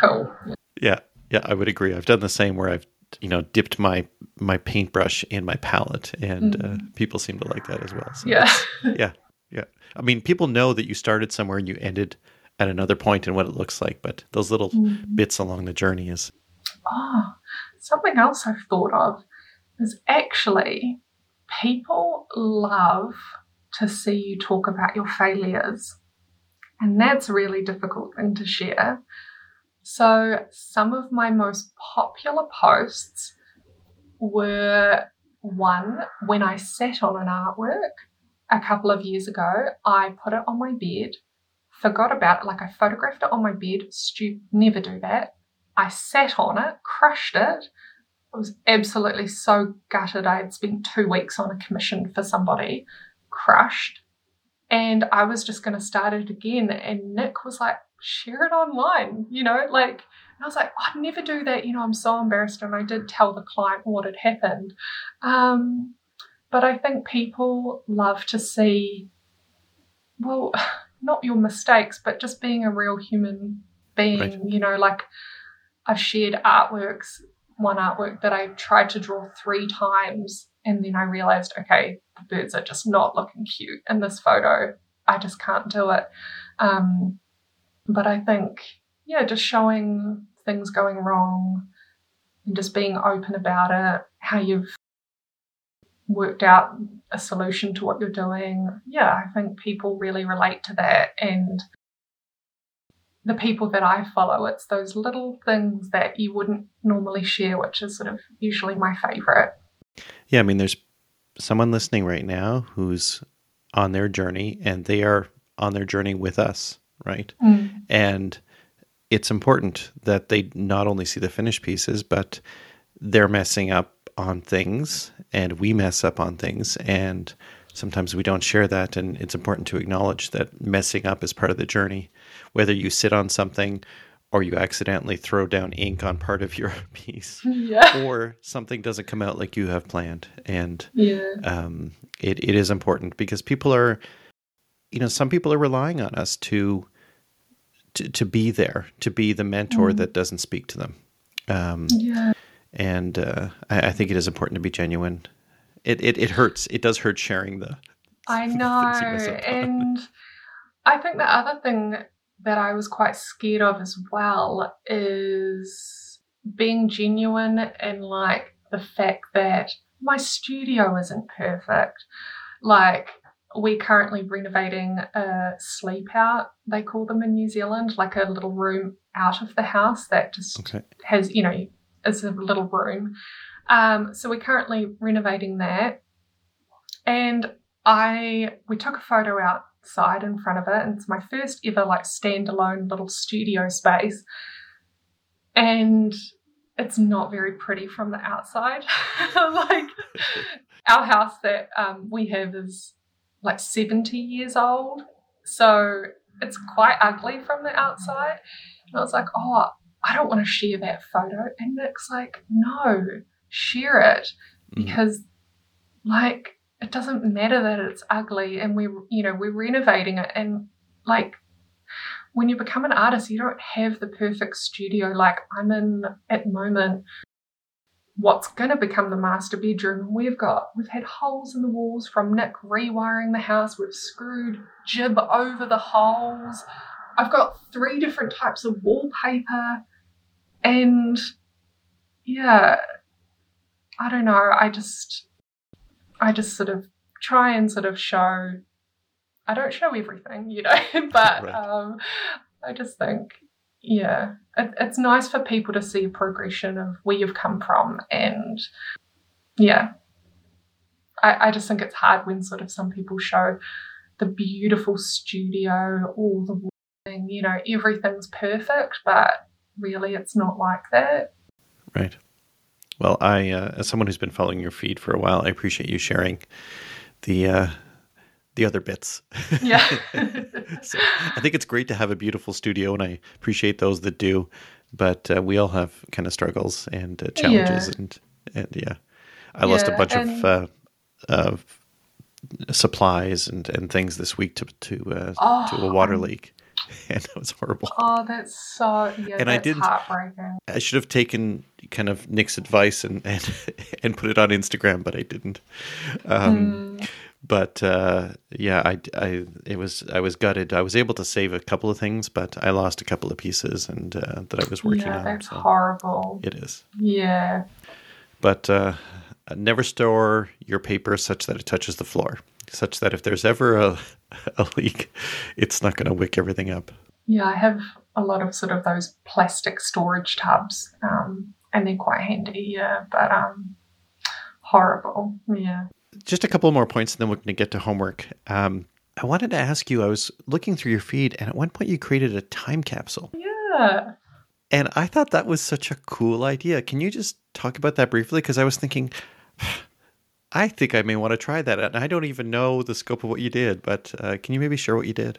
cool. Yeah, yeah, I would agree. I've done the same where I've you know dipped my my paintbrush in my palette, and mm. uh, mm-hmm. people seem to like that as well. So yeah, [laughs] yeah, yeah. I mean, people know that you started somewhere and you ended at another point and what it looks like, but those little mm. bits along the journey is. Oh, something else I've thought of is actually people love to see you talk about your failures. And that's a really difficult thing to share. So, some of my most popular posts were one when I sat on an artwork a couple of years ago. I put it on my bed, forgot about it, like I photographed it on my bed. Stupid, never do that. I sat on it, crushed it, I was absolutely so gutted. I had spent two weeks on a commission for somebody, crushed. And I was just going to start it again. And Nick was like, share it online, you know, like, and I was like, I'd never do that. You know, I'm so embarrassed. And I did tell the client what had happened. Um, but I think people love to see, well, [laughs] not your mistakes, but just being a real human being, right. you know, like I've shared artworks one artwork that I tried to draw three times and then I realized, okay, the birds are just not looking cute in this photo. I just can't do it. Um, but I think, yeah, just showing things going wrong and just being open about it, how you've worked out a solution to what you're doing. Yeah, I think people really relate to that. And the people that I follow. It's those little things that you wouldn't normally share, which is sort of usually my favorite. Yeah, I mean, there's someone listening right now who's on their journey and they are on their journey with us, right? Mm. And it's important that they not only see the finished pieces, but they're messing up on things and we mess up on things. And sometimes we don't share that. And it's important to acknowledge that messing up is part of the journey whether you sit on something or you accidentally throw down ink on part of your [laughs] piece [laughs] yeah. or something doesn't come out like you have planned and yeah. um, it, it is important because people are you know some people are relying on us to to, to be there to be the mentor mm. that doesn't speak to them um, yeah. and uh, I, I, think it is important to be genuine it, it, it hurts it does hurt sharing the i [laughs] know and i think the other thing that I was quite scared of as well is being genuine and like the fact that my studio isn't perfect. Like, we're currently renovating a sleep out, they call them in New Zealand, like a little room out of the house that just okay. has, you know, is a little room. Um, so we're currently renovating that. And I we took a photo outside in front of it. And it's my first ever like standalone little studio space. And it's not very pretty from the outside. [laughs] like [laughs] our house that um, we have is like 70 years old. So it's quite ugly from the outside. And I was like, oh, I don't want to share that photo. And Nick's like, no, share it mm. because, mm. like, it doesn't matter that it's ugly and we're, you know we're renovating it and like when you become an artist you don't have the perfect studio like i'm in at the moment what's going to become the master bedroom we've got we've had holes in the walls from nick rewiring the house we've screwed GIB over the holes i've got three different types of wallpaper and yeah i don't know i just I just sort of try and sort of show. I don't show everything, you know, [laughs] but right. um, I just think, yeah, it, it's nice for people to see a progression of where you've come from, and yeah, I, I just think it's hard when sort of some people show the beautiful studio, all the thing, you know, everything's perfect, but really it's not like that. Right. Well, I, uh, as someone who's been following your feed for a while, I appreciate you sharing the uh, the other bits. Yeah. [laughs] so I think it's great to have a beautiful studio, and I appreciate those that do. But uh, we all have kind of struggles and uh, challenges, Yeah. and and yeah, I lost a Yeah, bunch of uh, of supplies and and things this week to to uh, to a Oh, water um, leak, [laughs] and that was horrible. oh, that's so yeah. And I didn't- heartbreaking. I should have taken kind of Nick's advice and [laughs] and, and put it on Instagram, but I didn't. Um, Mm, But uh, yeah, I, I it was I was gutted. I was able to save a couple of things, but I lost a couple of pieces and uh, that I was working yeah, on. that's so horrible. it is. Yeah. But uh, never store your paper such that it touches the floor, such that if there's ever a, [laughs] a leak, it's not going to wick everything up. Yeah, I have a lot of sort of those plastic storage tubs, um, and they're quite handy. Yeah, but um, horrible. Yeah. Just a couple more points and then we're going to get to homework. Um, I wanted to ask you I was looking through your feed, and at one point you created a time capsule. Yeah. And I thought that was such a cool idea. Can you just talk about that briefly? Because I was thinking, [sighs] I think I may want to try that. And I don't even know the scope of what you did, but uh, can you maybe share what you did?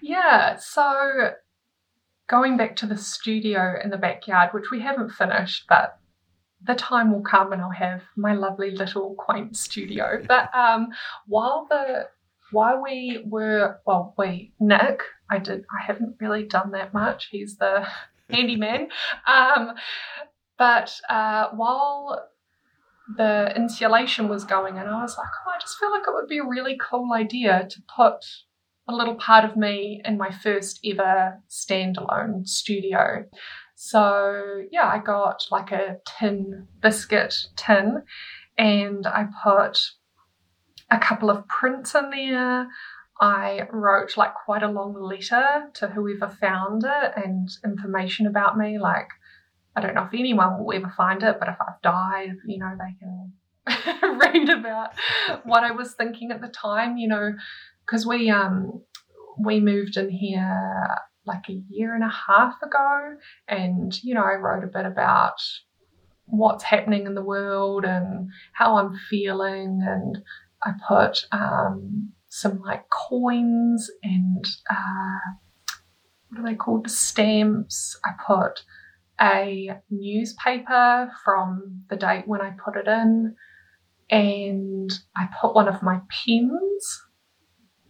Yeah. So going back to the studio in the backyard, which we haven't finished, but the time will come and I'll have my lovely little quaint studio. But um, while the while we were well, we Nick, I did I haven't really done that much. He's the [laughs] handyman. Um, but uh, while the insulation was going and I was like, oh, I just feel like it would be a really cool idea to put a little part of me in my first ever standalone studio. So, yeah, I got like a tin biscuit tin and I put a couple of prints in there. I wrote like quite a long letter to whoever found it and information about me. Like, I don't know if anyone will ever find it, but if I've died, you know, they can [laughs] read about what I was thinking at the time, you know, because we um we moved in here like a year and a half ago and you know I wrote a bit about what's happening in the world and how I'm feeling and I put um some like coins and uh what are they called? Stamps. I put a newspaper from the date when I put it in and I put one of my pens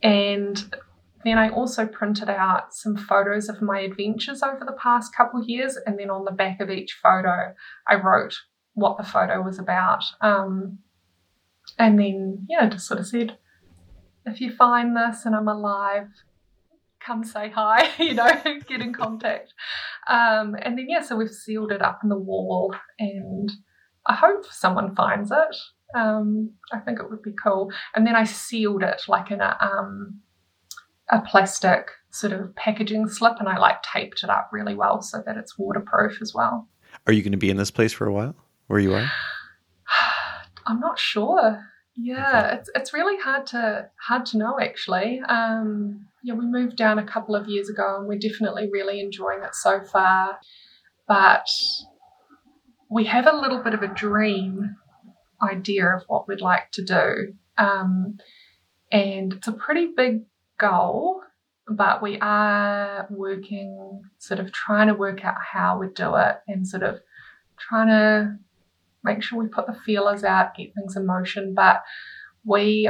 and then I also printed out some photos of my adventures over the past couple years. And then on the back of each photo, I wrote what the photo was about. Um, and then, yeah, just sort of said, if you find this and I'm alive, come say hi, [laughs] you know, [laughs] get in contact. Um, and then, yeah, so we've sealed it up in the wall and I hope someone finds it. Um, I think it would be cool. And then I sealed it like in a um, a plastic sort of packaging slip, and I like taped it up really well so that it's waterproof as well. Are you going to be in this place for a while? Where you are? [sighs] I'm not sure. Yeah, it's it's really hard to hard to know actually. Um, yeah, we moved down a couple of years ago, and we're definitely really enjoying it so far. But we have a little bit of a dream idea of what we'd like to do, um, and it's a pretty big goal. But we are working, sort of trying to work out how we do it, and sort of trying to make sure we put the feelers out, get things in motion. But we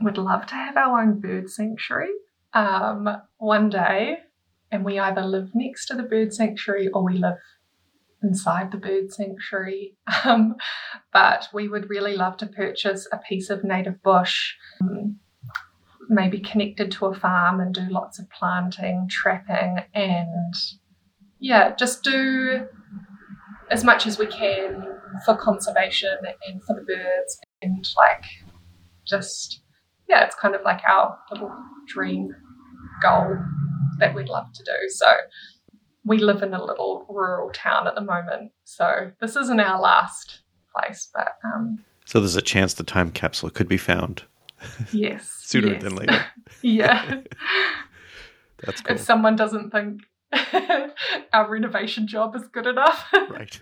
would love to have our own bird sanctuary um, one day, and we either live next to the bird sanctuary or we live inside the bird sanctuary. [laughs] Um, but we would really love to purchase a piece of native bush. um, Maybe connected to a farm and do lots of planting, trapping, and yeah, just do as much as we can for conservation and for the birds and like just yeah it's kind of like our little dream goal that we'd love to do. So we live in a little rural town at the moment so this isn't our last place but um So there's a chance the time capsule could be found [laughs] yes sooner yes. than later. [laughs] yeah [laughs] That's cool. if someone doesn't think our renovation job is good enough Right.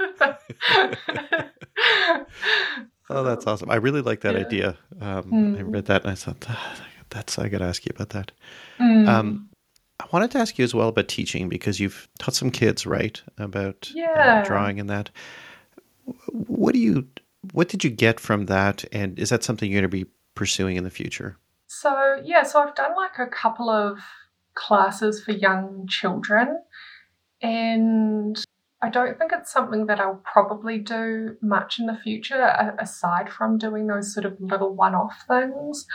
oh, that's awesome. I really like that Yeah. idea. Um, I Mm. read that and I thought, "Ah, that's, I got to ask you about that. Mm. Um, I wanted to ask you as well about teaching because you've taught some kids, right? About uh, drawing and that. What do you, what did you get from that? And is that something you're going to be pursuing in the future? So, yeah, so I've done like a couple of classes for young children, and I don't think it's something that I'll probably do much in the future, aside from doing those sort of little one off things.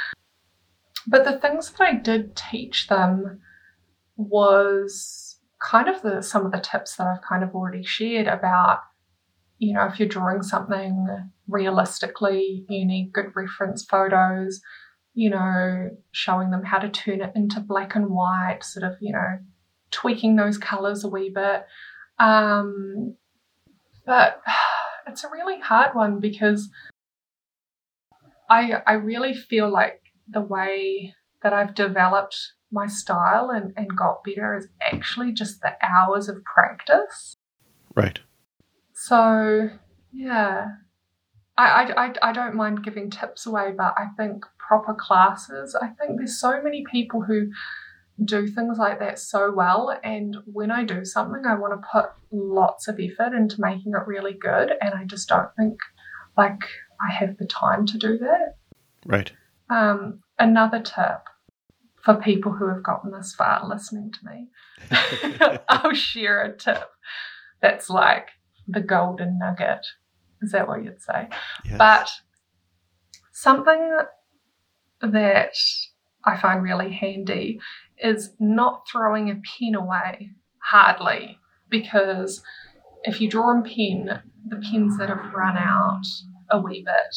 But the things that I did teach them was kind of the some of the tips that I've kind of already shared about you know if you're drawing something realistically you need good reference photos you know, showing them how to turn it into black and white, sort of, you know, tweaking those colors a wee bit. Um, but [sighs] it's a really hard one because I I really feel like the way that I've developed my style and, and got better is actually just the hours of practice. Right. So yeah, I, I, I, I don't mind giving tips away, but I think proper classes, I think there's so many people who do things like that so well. And when I do something, I want to put lots of effort into making it really good. And I just don't think like I have the time to do that. Right. Um, another tip for people who have gotten this far listening to me, [laughs] [laughs] I'll share a tip that's like the golden nugget. Is that what you'd say? Yes. But something that I find really handy is not throwing a pen away hardly because if you draw in pen, the pens that have run out a wee bit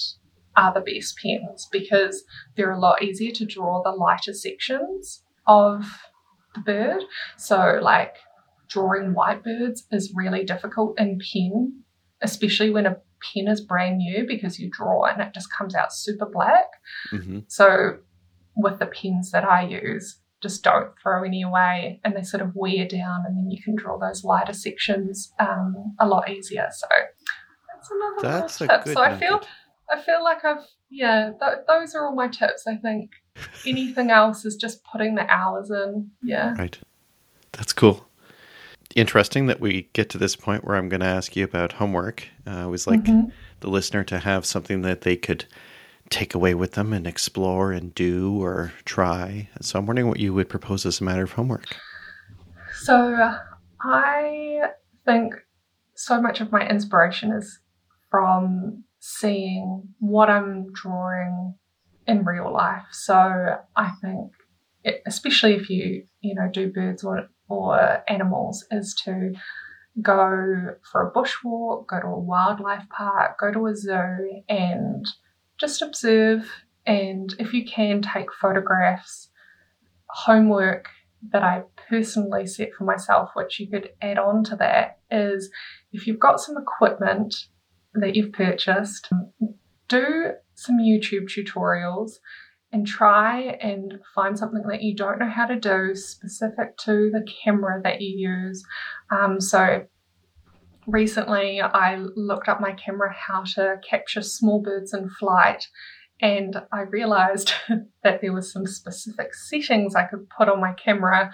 are the best pens because they're a lot easier to draw the lighter sections of the bird. So, like drawing white birds is really difficult in pen, especially when a pen is brand new because you draw and it just comes out super black. hmm So, with the pens that I use, just don't throw any away and they sort of wear down, and then you can draw those lighter sections um, a lot easier. So, that's another little That's a tip. good So, I feel. I feel like I've yeah, th- those are all my tips. I think [laughs] anything else is just putting the hours in. Yeah. Right. That's cool. Interesting that we get to this point where I'm going to ask you about homework. Uh, I was like Mhm. the listener to have something that they could take away with them and explore and do or try. So I'm wondering what you would propose as a matter of homework. So I think so much of my inspiration is from seeing what I'm drawing in real life. So I think, it, especially if you you know do birds or or animals, is to go for a bushwalk, go to a wildlife park, go to a zoo, and just observe. And if you can, take photographs. Homework that I personally set for myself, which you could add on to that, is if you've got some equipment that you've purchased, do some YouTube tutorials and try and find something that you don't know how to do specific to the camera that you use. Um, so, recently I looked up my camera how to capture small birds in flight and I realized [laughs] that there was some specific settings I could put on my camera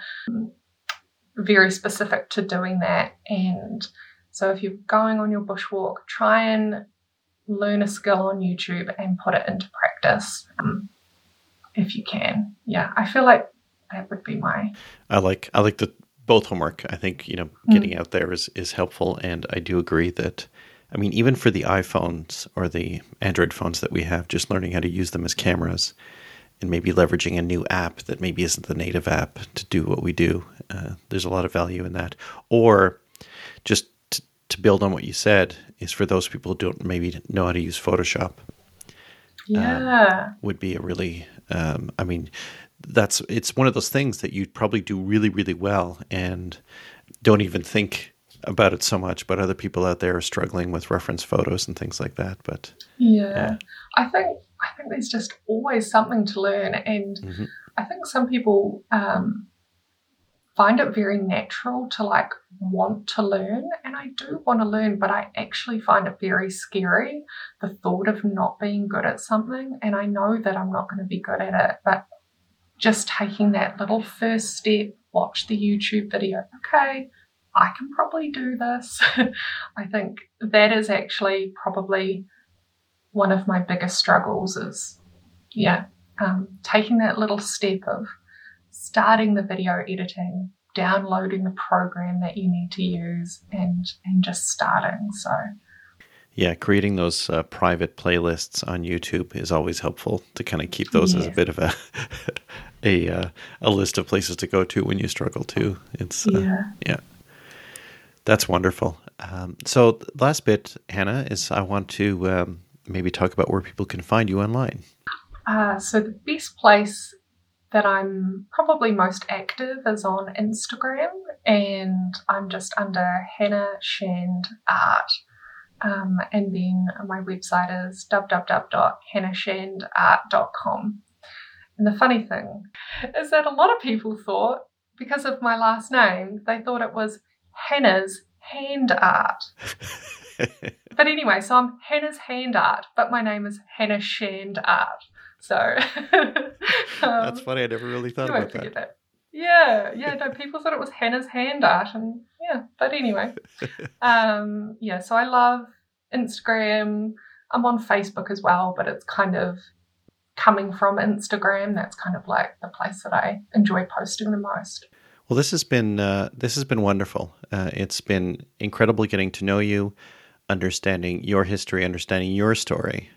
very specific to doing that and so if you're going on your bushwalk try and learn a skill on YouTube and put it into practice um, if you can yeah I feel like that would be my I like I like the both homework. I think you know getting out there is is helpful, and I do agree that. I mean, even for the iPhones or the Android phones that we have, just learning how to use them as cameras, and maybe leveraging a new app that maybe isn't the native app to do what we do. Uh, there's a lot of value in that. Or just to, to build on what you said is for those people who don't maybe know how to use Photoshop yeah would be a really um, i mean that's it's one of those things that you'd probably do really really well and don't even think about it so much but other people out there are struggling with reference photos and things like that but Yeah. I think I think there's just always something to learn and Mhm. I think some people um, find it very natural to like want to learn. And I do want to learn, but I actually find it very scary the thought of not being good at something. And I know that I'm not going to be good at it, but just taking that little first step, watch the YouTube video. Okay, I can probably do this. [laughs] I think that is actually probably one of my biggest struggles is, yeah, um, taking that little step of starting the video editing, downloading the program that you need to use, and and just starting. So. Yeah, creating those uh, private playlists on YouTube is always helpful to kind of keep those as a bit of a [laughs] a uh, a list of places to go to when you struggle too. It's uh, yeah, yeah, that's wonderful. Um, so last bit, Hannah, is I want to um, maybe talk about where people can find you online. Uh, so the best place that I'm probably most active is on Instagram, and I'm just under Hannah Shand Art. Um, and then my website is www.hannahshandart.com. And the funny thing is that a lot of people thought, because of my last name, they thought it was Hannah's hand art. [laughs] but anyway, so I'm Hannah's hand art, but my name is Hannah Shand Art. So [laughs] um, that's funny. I never really thought about that. that. Yeah, yeah. No, people thought it was Hannah's hand art, and yeah. But anyway, [laughs] um, yeah. So I love Instagram. I'm on Facebook as well, but it's kind of coming from Instagram. That's kind of like the place that I enjoy posting the most. Well, this has been uh, this has been wonderful. Uh, it's been incredible getting to know you, understanding your history, understanding your story,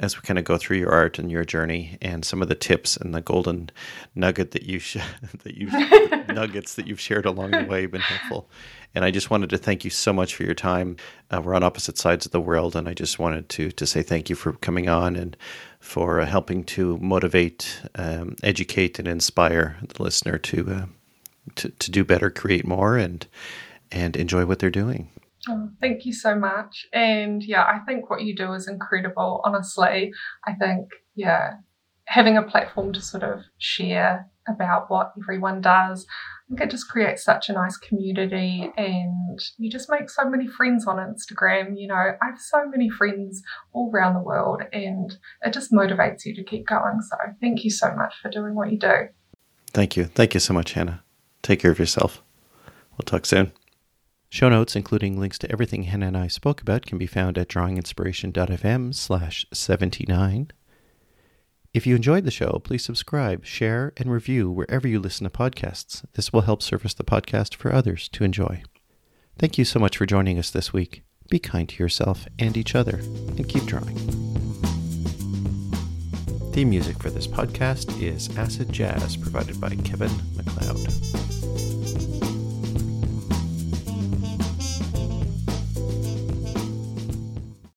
as we kind of go through your art and your journey and some of the tips and the golden nugget that you sh- [laughs] that you [laughs] nuggets that you've shared along the way have been helpful. And I just wanted to thank you so much for your time. Uh, we're on opposite sides of the world, and I just wanted to to say thank you for coming on and for uh, helping to motivate, um, educate, and inspire the listener to, uh, to to do better, create more, and and enjoy what they're doing. Oh, thank you so much. And yeah, I think what you do is incredible. Honestly, I think, yeah, having a platform to sort of share about what everyone does, I think it just creates such a nice community and you just make so many friends on Instagram. You know, I have so many friends all around the world and it just motivates you to keep going. So thank you so much for doing what you do. Thank you. Thank you so much, Hannah. Take care of yourself. We'll talk soon. Show notes, including links to everything Hannah and I spoke about, can be found at drawinginspiration.fm slash 79. If you enjoyed the show, please subscribe, share, and review wherever you listen to podcasts. This will help surface the podcast for others to enjoy. Thank you so much for joining us this week. Be kind to yourself and each other, and keep drawing. Theme music for this podcast is Acid Jazz, provided by Kevin MacLeod.